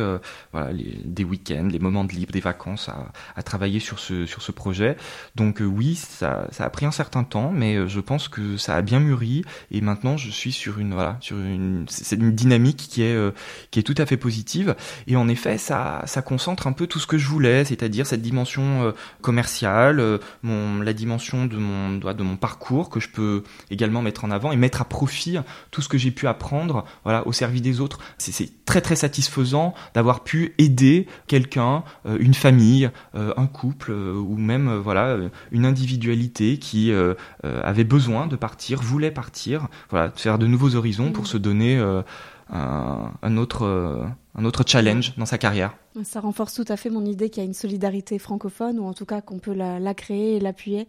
voilà, les, des week-ends, les moments de libre, des vacances à, à travailler sur ce sur ce projet. Donc donc euh, oui, ça, a pris un certain temps, mais euh, je pense que ça a bien mûri et maintenant je suis sur une voilà sur une c'est une dynamique qui est euh, qui est tout à fait positive et en effet ça ça concentre un peu tout ce que je voulais, c'est-à-dire cette dimension commerciale, la dimension de mon de mon parcours que je peux également mettre en avant et mettre à profit tout ce que j'ai pu apprendre voilà au service des autres. C'est très très satisfaisant d'avoir pu aider quelqu'un, une famille, un couple ou même voilà une individualité qui euh, euh, avait besoin de partir, voulait partir, voilà, faire de nouveaux horizons pour mm. se donner euh, un, autre, un autre challenge dans sa carrière. Ça renforce tout à fait mon idée qu'il y a une solidarité francophone, ou en tout cas qu'on peut la, la créer et l'appuyer.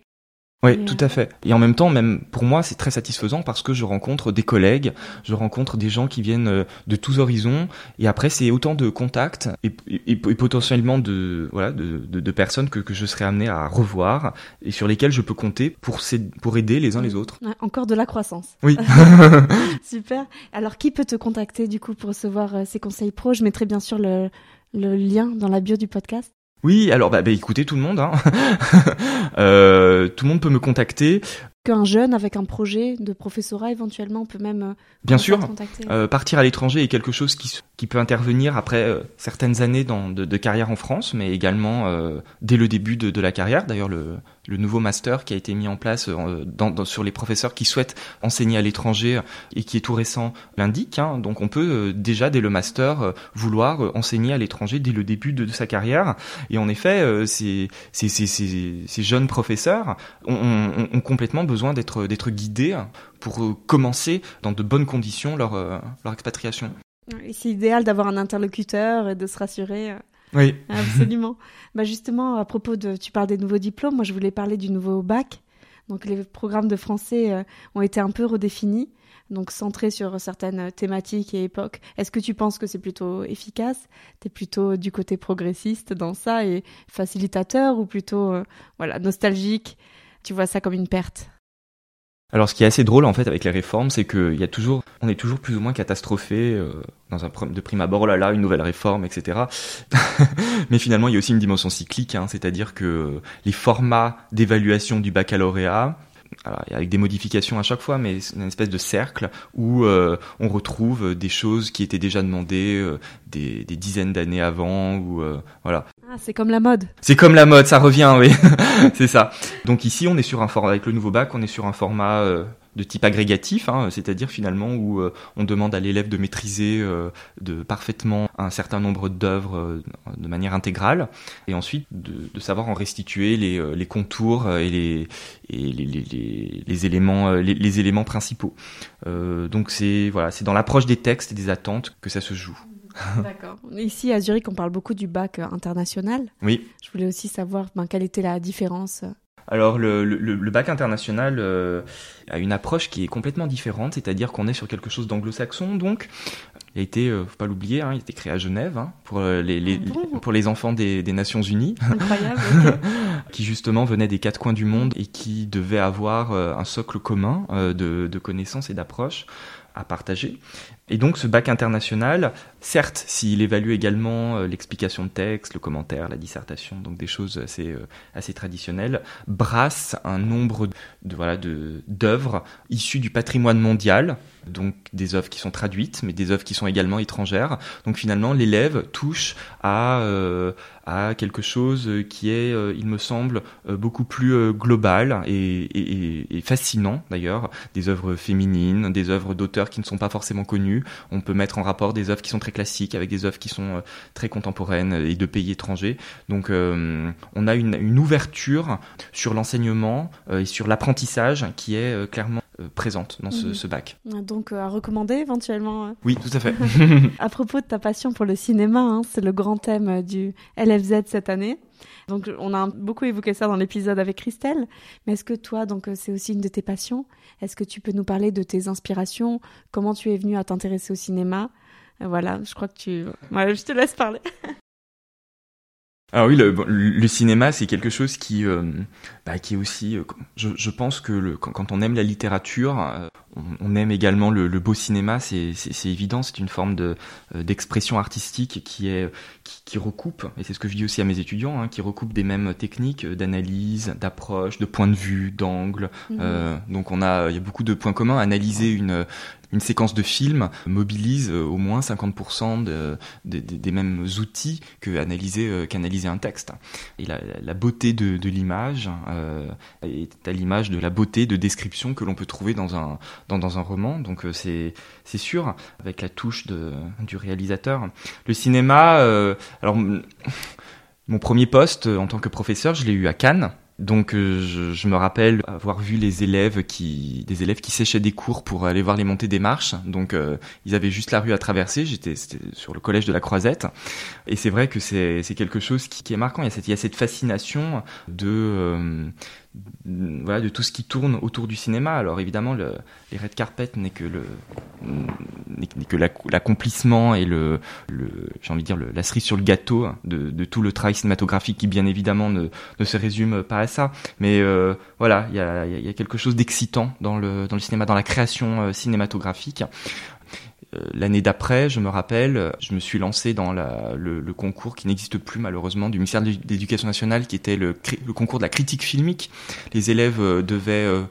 Oui, tout à fait. Et en même temps, même pour moi, c'est très satisfaisant parce que je rencontre des collègues, je rencontre des gens qui viennent euh, de tous horizons, et après c'est autant de contacts et, et, potentiellement de voilà de, de, de, personnes que, que je serai amené à revoir et sur lesquelles je peux compter pour pour aider les uns les autres. encore de la croissance. Oui. *laughs* Super. Alors qui peut te contacter du coup pour recevoir euh, ces conseils pro? Je mettrai bien sûr le le lien dans la bio du podcast. Oui, alors bah, bah, écoutez tout le monde, hein. *laughs* euh, tout le monde peut me contacter. Qu'un jeune avec un projet de professorat éventuellement peut même euh, bien sûr. euh, partir à l'étranger est quelque chose qui, qui peut intervenir après euh, certaines années de, carrière en France mais également euh, dès le début de, la carrière. D'ailleurs le, nouveau master qui a été mis en place euh, sur les professeurs qui souhaitent enseigner à l'étranger et qui est tout récent l'indique hein, donc on peut déjà dès le master vouloir enseigner à l'étranger dès le début de, sa carrière. Et en effet ces, jeunes professeurs ont, complètement besoin d'être guidés pour commencer dans de bonnes conditions leur expatriation. C'est idéal d'avoir un interlocuteur et de se rassurer. Euh. Oui. *laughs* Absolument. bah justement, à propos de, tu parles des nouveaux diplômes, moi je voulais parler du nouveau bac. Donc les programmes de français euh, ont été un peu redéfinis, donc centrés sur certaines thématiques et époques. Est-ce que tu penses que c'est plutôt efficace? Tu es plutôt du côté progressiste dans ça et facilitateur ou plutôt euh, voilà nostalgique? Tu vois ça comme une perte? Alors, ce qui est assez drôle en fait avec les réformes, c'est qu'il y a toujours, on est toujours plus ou moins catastrophé euh, dans un de prime abord. Oh là là, une nouvelle réforme, etc. *laughs* Mais finalement, il y a aussi une dimension cyclique, hein, c'est-à-dire que les formats d'évaluation du baccalauréat alors, avec des modifications à chaque fois, mais une espèce de cercle où euh, on retrouve des choses qui étaient déjà demandées euh, des, des, dizaines d'années avant, ou euh, voilà. Ah, c'est comme la mode. C'est comme la mode, ça revient, oui, *laughs* c'est ça. Donc ici, on est sur un format avec le nouveau bac, on est sur un format de type agrégatif, hein, c'est-à-dire finalement où euh, on demande à l'élève de maîtriser euh, de parfaitement un certain nombre d'œuvres euh, de manière intégrale, et ensuite de, de savoir en restituer les, les contours et les, et les, les, les éléments les, les, éléments principaux. donc c'est voilà, c'est dans l'approche des textes et des attentes que ça se joue. *laughs* D'accord. Ici à Zurich, on parle beaucoup du bac international. Oui. Je voulais aussi savoir ben, quelle était la différence alors le, le, le, bac international euh, a une approche qui est complètement différente, c'est-à-dire qu'on est sur quelque chose d'anglo-saxon, donc il a été, euh, faut pas l'oublier, hein, il a été créé à Genève hein, pour euh, les, les ah pour les enfants des, des Nations Unies, *laughs* incroyable, *laughs* qui justement venaient des quatre coins du monde et qui devaient avoir un socle commun de, de connaissances et d'approches à partager. Et donc ce bac international, certes, s'il évalue également euh, l'explication de texte, le commentaire, la dissertation, donc des choses assez, euh, assez traditionnelles, brasse un nombre de, voilà, de, d'œuvres issues du patrimoine mondial, donc des œuvres qui sont traduites, mais des œuvres qui sont également étrangères. Donc finalement, l'élève touche à, euh, à quelque chose qui est, il me semble, beaucoup plus global et, et, et fascinant d'ailleurs. Des œuvres féminines, des œuvres d'auteurs qui ne sont pas forcément connus, on peut mettre en rapport des œuvres qui sont très classiques avec des œuvres qui sont euh, très contemporaines et de pays étrangers. Donc euh, on a une, ouverture sur l'enseignement euh, et sur l'apprentissage qui est clairement présente dans ce, mhm. bac. Donc à recommander éventuellement. Oui, tout à fait. *laughs* *laughs* à propos de ta passion pour le cinéma, hein, c'est le grand thème du LFZ cette année. Donc on a beaucoup évoqué ça dans l'épisode avec Christelle, mais est-ce que toi, donc euh, c'est aussi une de tes passions? Est-ce que tu peux nous parler de tes inspirations? Comment tu es venu à t'intéresser au cinéma? Euh, Voilà, je crois que tu... Voilà, je te laisse parler. *laughs* Alors oui, le, cinéma, c'est quelque chose qui, euh, bah, qui est aussi. je, je, pense que le, quand, on aime la littérature, on, aime également le, beau cinéma. C'est évident, c'est une forme de d'expression artistique qui est qui, recoupe, et c'est ce que je dis aussi à mes étudiants, hein, qui recoupe des mêmes techniques d'analyse, d'approche, de point de vue, d'angle. Mhm. Euh, donc on a, il y a beaucoup de points communs. Analyser une une séquence de film mobilise euh, au moins 50% de, des mêmes outils que analyser euh, qu'analyser un texte. Et la, beauté de, l'image euh, est à l'image de la beauté de description que l'on peut trouver dans un dans, dans un roman. Donc c'est sûr avec la touche du réalisateur. Le cinéma, alors, mon premier poste en tant que professeur, je l'ai eu à Cannes. Donc euh, je, je, me rappelle avoir vu les élèves qui des élèves qui séchaient des cours pour aller voir les montées des marches. Donc euh, ils avaient juste la rue à traverser. J'étais sur le collège de la Croisette et c'est vrai que c'est quelque chose qui, qui, est marquant. Il y a cette, il y a cette fascination de euh, voilà de tout ce qui tourne autour du cinéma. Alors évidemment, le, les red carpet n'est que le n'est que l'accomplissement et le, j'ai envie de dire le, la cerise sur le gâteau de, tout le travail cinématographique qui bien évidemment ne, ne se résume pas à ça. Mais euh, voilà, il y a, y a, quelque chose d'excitant dans le dans le cinéma, dans la création euh, cinématographique. Euh, l'année d'après, je me rappelle, je me suis lancé dans la, le, le, concours qui n'existe plus malheureusement du ministère de l'Éducation nationale, qui était le, le, concours de la critique filmique. Les élèves euh, devaient euh,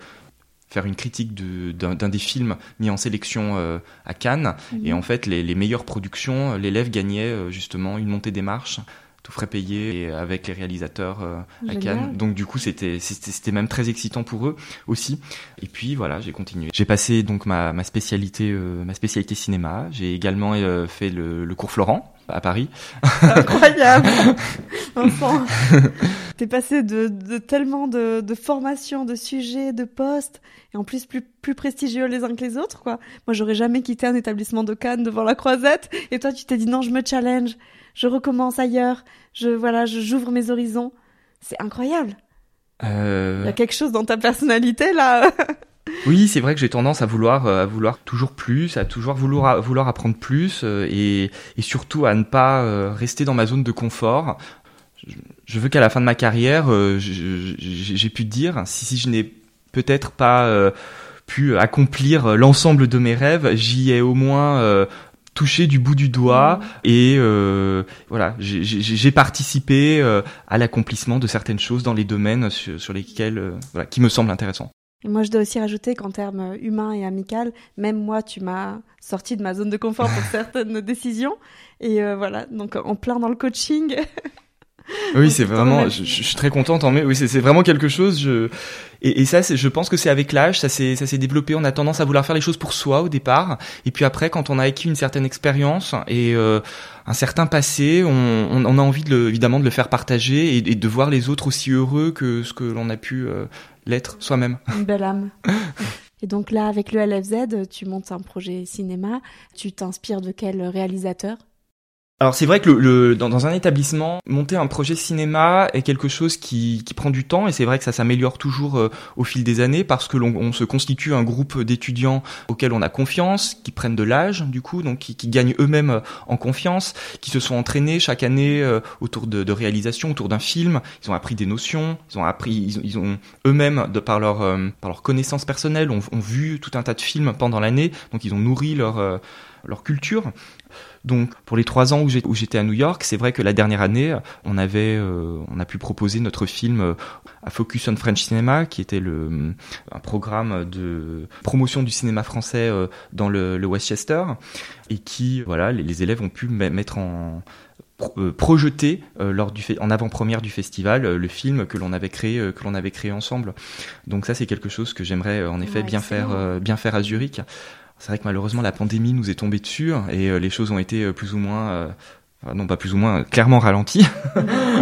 faire une critique d'un des films mis en sélection à Cannes. Mhm. Et en fait, les, les meilleures productions, l'élève gagnait justement une montée des marches tout frais payé avec les réalisateurs euh, à Cannes. Donc du coup, c'était c'était même très excitant pour eux aussi. Et puis voilà, j'ai continué. J'ai passé donc ma, ma spécialité euh, ma spécialité cinéma. J'ai également euh, fait le, le, cours Florent à Paris. Incroyable. *laughs* Enfant. T'es passé de, de tellement de, de formations, de sujets, de postes, et en plus plus, plus prestigieux les uns que les autres, quoi. Moi, j'aurais jamais quitté un établissement de Cannes devant la croisette, et toi, tu t'es dit non, je me challenge je recommence ailleurs, je voilà, je j'ouvre mes horizons. C'est incroyable. Euh... Il y a quelque chose dans ta personnalité là. *laughs* oui, c'est vrai que j'ai tendance à vouloir, à vouloir toujours plus, à toujours vouloir, vouloir apprendre plus et, et surtout à ne pas rester dans ma zone de confort je veux qu'à la fin de ma carrière, j'ai pu dire, si, si je n'ai peut-être pas pu accomplir l'ensemble de mes rêves, j'y ai au moins euh, touché du bout du doigt et euh, voilà, j'ai participé euh, à l'accomplissement de certaines choses dans les domaines sur, lesquels, voilà, qui me semblent intéressants. Et moi, je dois aussi rajouter qu'en termes humains et amical, même moi, tu m'as sorti de ma zone de confort pour *laughs* certaines décisions. Et voilà, donc en plein dans le coaching. *laughs* Oui, c'est vraiment. Je, suis très contente. Mais oui, c'est vraiment quelque chose. Je et, et ça, je pense que c'est avec l'âge, ça s'est ça s'est développé. On a tendance à vouloir faire les choses pour soi au départ, et puis après, quand on a acquis une certaine expérience et euh, un certain passé, on, on, a envie de le, évidemment de le faire partager et, de voir les autres aussi heureux que ce que l'on a pu euh, l'être soi-même. *laughs* Une belle âme. *laughs* Et donc là, avec le LFZ, tu montes un projet cinéma. Tu t'inspires de quel réalisateur? Alors c'est vrai que le, dans, dans, un établissement, monter un projet cinéma est quelque chose qui, qui prend du temps et c'est vrai que ça s'améliore toujours euh, au fil des années parce que l'on se constitue un groupe d'étudiants auxquels on a confiance, qui prennent de l'âge du coup, donc qui, qui gagnent eux-mêmes euh, en confiance, qui se sont entraînés chaque année euh, autour de, de réalisation, autour d'un film. Ils ont appris des notions, ils ont appris, ils, ils ont eux-mêmes de par leur par leur connaissance personnelle, ont, ont, vu tout un tas de films pendant l'année, donc ils ont nourri leur leur culture. Donc pour les trois ans où j'étais à New York, c'est vrai que la dernière année, on avait, euh, on a pu proposer notre film euh, à Focus on French Cinema, qui était le euh, un programme de promotion du cinéma français dans le, le, Westchester, et qui, voilà, les, élèves ont pu mettre en projeter lors du en avant-première du festival le film que l'on avait créé que l'on avait créé ensemble. Donc ça c'est quelque chose que j'aimerais en effet bien faire bien faire à Zurich. C'est vrai que malheureusement la pandémie nous est tombée dessus et euh, les choses ont été euh, plus ou moins euh, non pas plus ou moins clairement ralenties.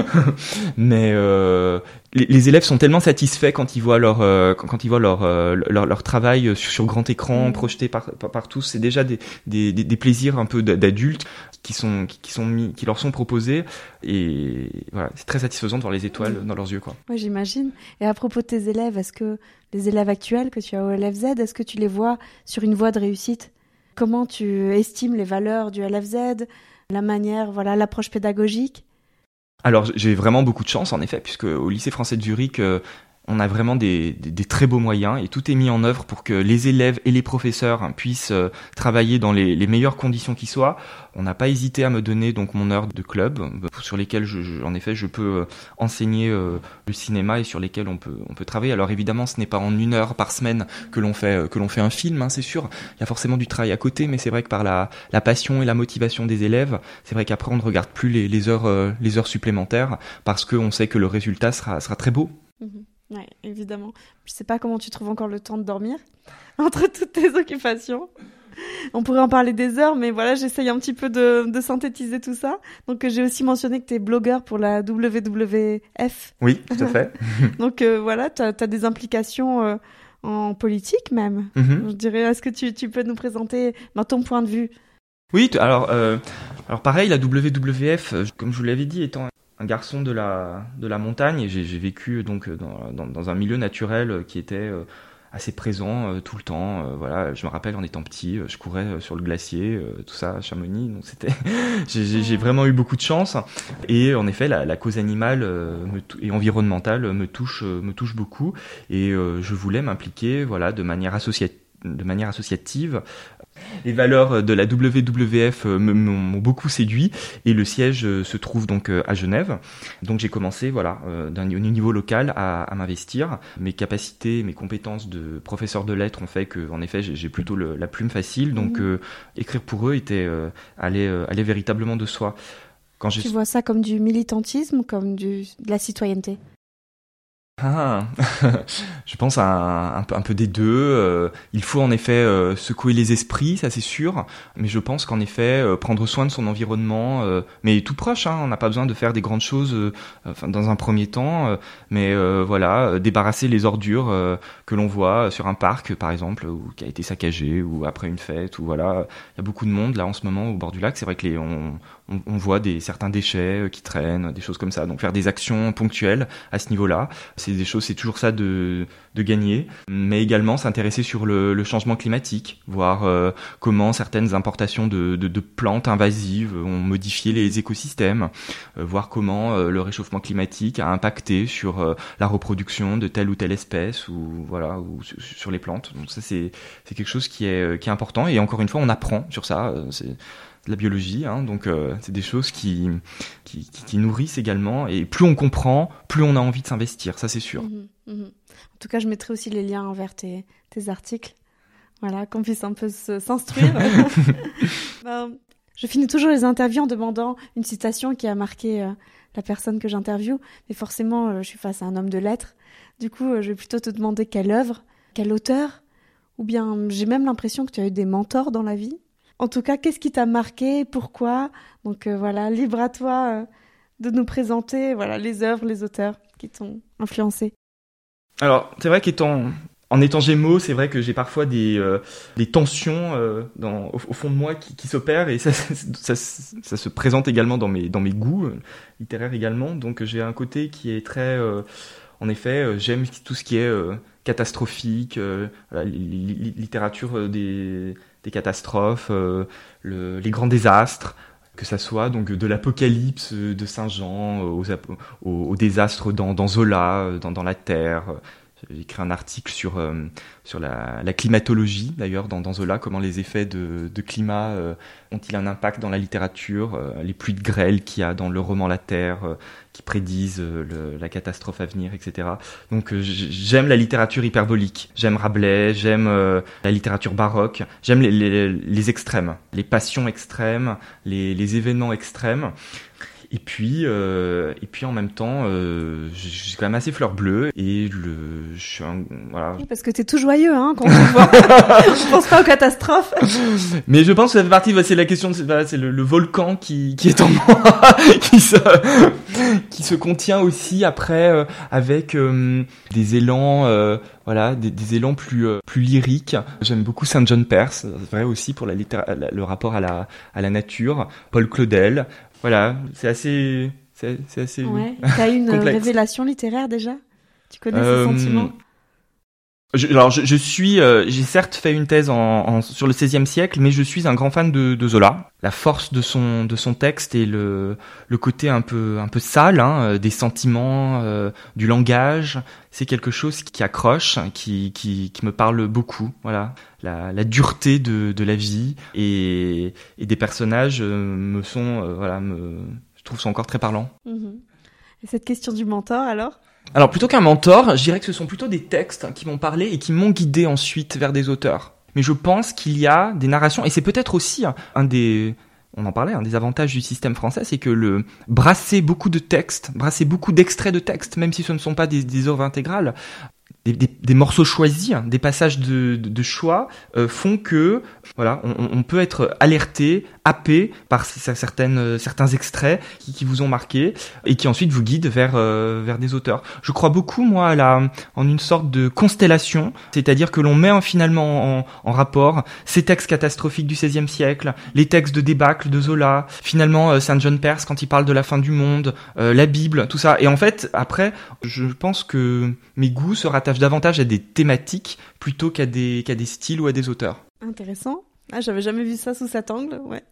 *laughs* mais euh, les, élèves sont tellement satisfaits quand ils voient leur quand, ils voient leur, leur, leur travail sur, grand écran mm. projeté par, par, tous c'est déjà des, des, des, plaisirs un peu d'adultes qui sont qui, sont mis qui leur sont proposés et voilà c'est très satisfaisant de voir les étoiles mm. dans leurs yeux quoi. Oui j'imagine. Et à propos de tes élèves est-ce que les élèves actuels que tu as au LFZ, est-ce que tu les vois sur une voie de réussite? Comment tu estimes les valeurs du LFZ, la manière, voilà, l'approche pédagogique? Alors j'ai vraiment beaucoup de chance en effet, puisque au lycée français de Zurich, euh, on a vraiment des, des, très beaux moyens et tout est mis en œuvre pour que les élèves et les professeurs hein, puissent euh, travailler dans les, les, meilleures conditions qui soient. On n'a pas hésité à me donner donc mon heure de club euh, sur lesquels je, en effet je peux euh, enseigner le cinéma et sur lesquels on peut on peut travailler. Alors évidemment ce n'est pas en une heure par semaine que l'on fait fait un film, hein, c'est sûr. Il y a forcément du travail à côté, mais c'est vrai que par la, la passion et la motivation des élèves, c'est vrai qu'après on ne regarde plus les, les heures les heures supplémentaires parce qu'on sait que le résultat sera sera très beau. Mmh oui, évidemment. Je sais pas comment tu trouves encore le temps de dormir *laughs* entre toutes tes occupations. On pourrait en parler des heures, mais voilà, j'essaye un petit peu de, de, synthétiser tout ça. Donc, j'ai aussi mentionné que tu es blogueur pour la WWF. Oui, tout à fait. *laughs* Donc, euh, voilà, tu as, des implications euh, en politique même. Mm-hmm. Je dirais, est-ce que tu, tu, peux nous présenter ben, ton point de vue? Oui, alors, euh, alors pareil, la WWF, comme je vous l'avais dit, étant un garçon de la, de la montagne. J'ai vécu donc dans, dans, dans, un milieu naturel qui était euh, assez présent euh, tout le temps. Euh, voilà, je me rappelle en étant petit, je courais sur le glacier, tout ça Chamonix. Donc c'était, *laughs* j'ai vraiment eu beaucoup de chance. Et en effet, la, la cause animale et environnementale me touche, me touche beaucoup. Et je voulais m'impliquer, voilà, de manière associative de manière associative les valeurs de la WWF euh, m'ont beaucoup séduit et le siège euh, se trouve donc euh, à Genève. Donc j'ai commencé voilà d'un niveau local à, m'investir. Mes capacités, mes compétences de professeur de lettres ont fait que en effet j'ai plutôt la plume facile. Donc mmh. écrire pour eux était aller aller véritablement de soi. Quand tu vois ça comme du militantisme, comme du, de la citoyenneté? Ah, *laughs* je pense à un, peu des deux. Euh, il faut en effet euh, secouer les esprits, ça c'est sûr, mais je pense qu'en effet euh, prendre soin de son environnement, mais tout proche, hein, on n'a pas besoin de faire des grandes choses dans un premier temps, mais voilà, débarrasser les ordures que l'on voit sur un parc par exemple, ou qui a été saccagé, ou après une fête, ou voilà, il y a beaucoup de monde là en ce moment au bord du lac. C'est vrai que les, on, on, voit des certains déchets qui traînent, des choses comme ça. Donc faire des actions ponctuelles à ce niveau-là c'est des choses, c'est toujours ça de, de gagner, mais également s'intéresser sur le, le, changement climatique, voir euh, comment certaines importations de, de, de, plantes invasives ont modifié les écosystèmes, euh, voir comment euh, le réchauffement climatique a impacté sur la reproduction de telle ou telle espèce ou voilà ou sur les plantes. Donc ça c'est c'est quelque chose qui est qui est important et encore une fois on apprend sur ça. c'est la biologie, hein, donc euh, c'est des choses qui, qui, qui, nourrissent également. Et plus on comprend, plus on a envie de s'investir, ça c'est sûr. Mhm, mhm. En tout cas, je mettrai aussi les liens vers tes, tes articles, voilà, qu'on puisse un peu s'instruire. *laughs* *laughs* ben, je finis toujours les interviews en demandant une citation qui a marqué euh, la personne que j'interviewe, mais forcément, euh, je suis face à un homme de lettres. Du coup, je vais plutôt te demander quelle œuvre, quel auteur, ou bien j'ai même l'impression que tu as eu des mentors dans la vie. En tout cas, qu'est-ce qui t'a marqué? Pourquoi? Donc euh, voilà, libre à toi euh, de nous présenter voilà les œuvres, les auteurs qui t'ont influencé. Alors, c'est vrai qu'étant en étant Gémeaux, c'est vrai que j'ai parfois des, euh, des tensions au, fond de moi qui, qui s'opèrent et ça, ça, se présente également dans mes, dans mes goûts littéraires également. Donc j'ai un côté qui est très, en effet, j'aime tout ce qui est catastrophique, littérature des des catastrophes, euh, le, les grands désastres, que ça soit donc de l'apocalypse de Saint Jean aux, désastres dans, Zola, dans, dans, la Terre, j'ai écrit un article sur, euh, sur la, la, climatologie, d'ailleurs, dans, dans Zola, comment les effets de, de climat euh, ont-ils un impact dans la littérature, euh, les pluies de grêle qu'il y a dans le roman La Terre, qui prédisent le, la catastrophe à venir, etc. Donc j'aime la littérature hyperbolique, j'aime Rabelais, j'aime la littérature baroque, j'aime les, les, les, extrêmes, les passions extrêmes, les, les événements extrêmes. Et puis, euh, et puis en même temps, euh, j'ai quand même assez fleur bleue et le, je suis un, voilà. Oui, parce que t'es tout joyeux, hein, quand on voit. *laughs* je pense pas aux catastrophes. Mais je pense que ça fait partie, c'est la question, c'est le, le, volcan qui, qui est en moi, *laughs* qui se, qui se contient aussi après euh, avec euh, des élans, euh, voilà, des, des, élans plus plus lyriques. J'aime beaucoup Saint John Perse, c'est vrai aussi pour la, le rapport à la à la nature. Paul Claudel, voilà, c'est assez, c'est, assez. Ouais. *laughs* T'as eu une révélation littéraire déjà? Tu connais euh, ce sentiment? Alors je, suis, euh, j'ai certes fait une thèse sur le XVIe siècle, mais je suis un grand fan de, Zola. La force de son texte et le côté un peu sale hein, euh, des sentiments, euh, du langage, c'est quelque chose qui accroche, qui, me parle beaucoup. Voilà, la, dureté de la vie et des personnages me sont voilà je trouve sont encore très parlants. Et cette question du mentor alors? Alors plutôt qu'un mentor, je dirais que ce sont plutôt des textes qui m'ont parlé et qui m'ont guidé ensuite vers des auteurs. Mais je pense qu'il y a des narrations, et c'est peut-être aussi un des, on en parlait, des avantages du système français, c'est que le brasser beaucoup de textes, brasser beaucoup d'extraits de textes, même si ce ne sont pas des, des œuvres intégrales, des, morceaux choisis, hein, des passages de, choix euh, font que voilà, on, peut être alerté, happé par certaines, euh, certains extraits qui, vous ont marqué et qui ensuite vous guident vers, euh, vers des auteurs. Je crois beaucoup moi à la, en une sorte de constellation, c'est-à-dire que l'on met finalement en, rapport ces textes catastrophiques du XVIe siècle, les textes de débâcle de Zola, finalement Saint John Perse quand il parle de la fin du monde, la Bible, tout ça. Et en fait, après, je pense que mes goûts se rattachent davantage à des thématiques plutôt qu'à des, qu'à des styles ou à des auteurs. Intéressant. Ah, j'avais jamais vu ça sous cet angle. Ouais.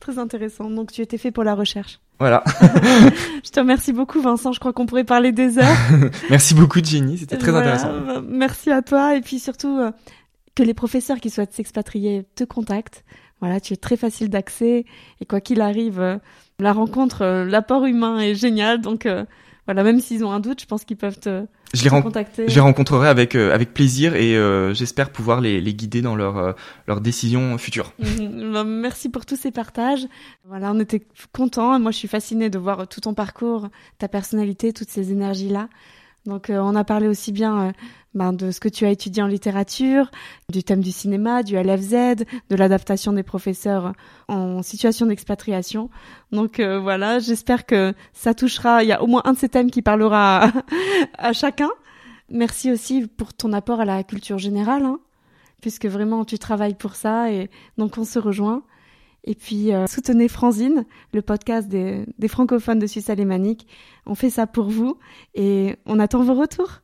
Très intéressant. Donc, tu étais fait pour la recherche. Voilà. *laughs* je te remercie beaucoup, Vincent. Je crois qu'on pourrait parler des heures. *laughs* merci beaucoup, Jenny. C'était très intéressant. Merci à toi. Et puis surtout, euh, que les professeurs qui souhaitent s'expatrier te contactent. Voilà, tu es très facile d'accès. Et quoi qu'il arrive, euh, la rencontre, euh, l'apport humain est génial. Donc, voilà, même s'ils ont un doute, je pense qu'ils peuvent te, je les, contacter. je les rencontrerai avec euh, avec plaisir et euh, j'espère pouvoir les, les guider dans leur euh, leur décision future. Mhm. Bah, merci pour tous ces partages. Voilà, on était contents. Moi, je suis fascinée de voir tout ton parcours, ta personnalité, toutes ces énergies là. Donc on a parlé aussi bien ben, de ce que tu as étudié en littérature, du thème du cinéma, du LFZ, de l'adaptation des professeurs en situation d'expatriation. Donc euh, voilà, j'espère que ça touchera, il y a au moins un de ces thèmes qui parlera *laughs* à, chacun. Merci aussi pour ton apport à la culture générale, hein, puisque vraiment tu travailles pour ça et donc on se rejoint. Et puis euh, soutenez Franzine, le podcast des, des francophones de Suisse alémanique. On fait ça pour vous et on attend vos retours.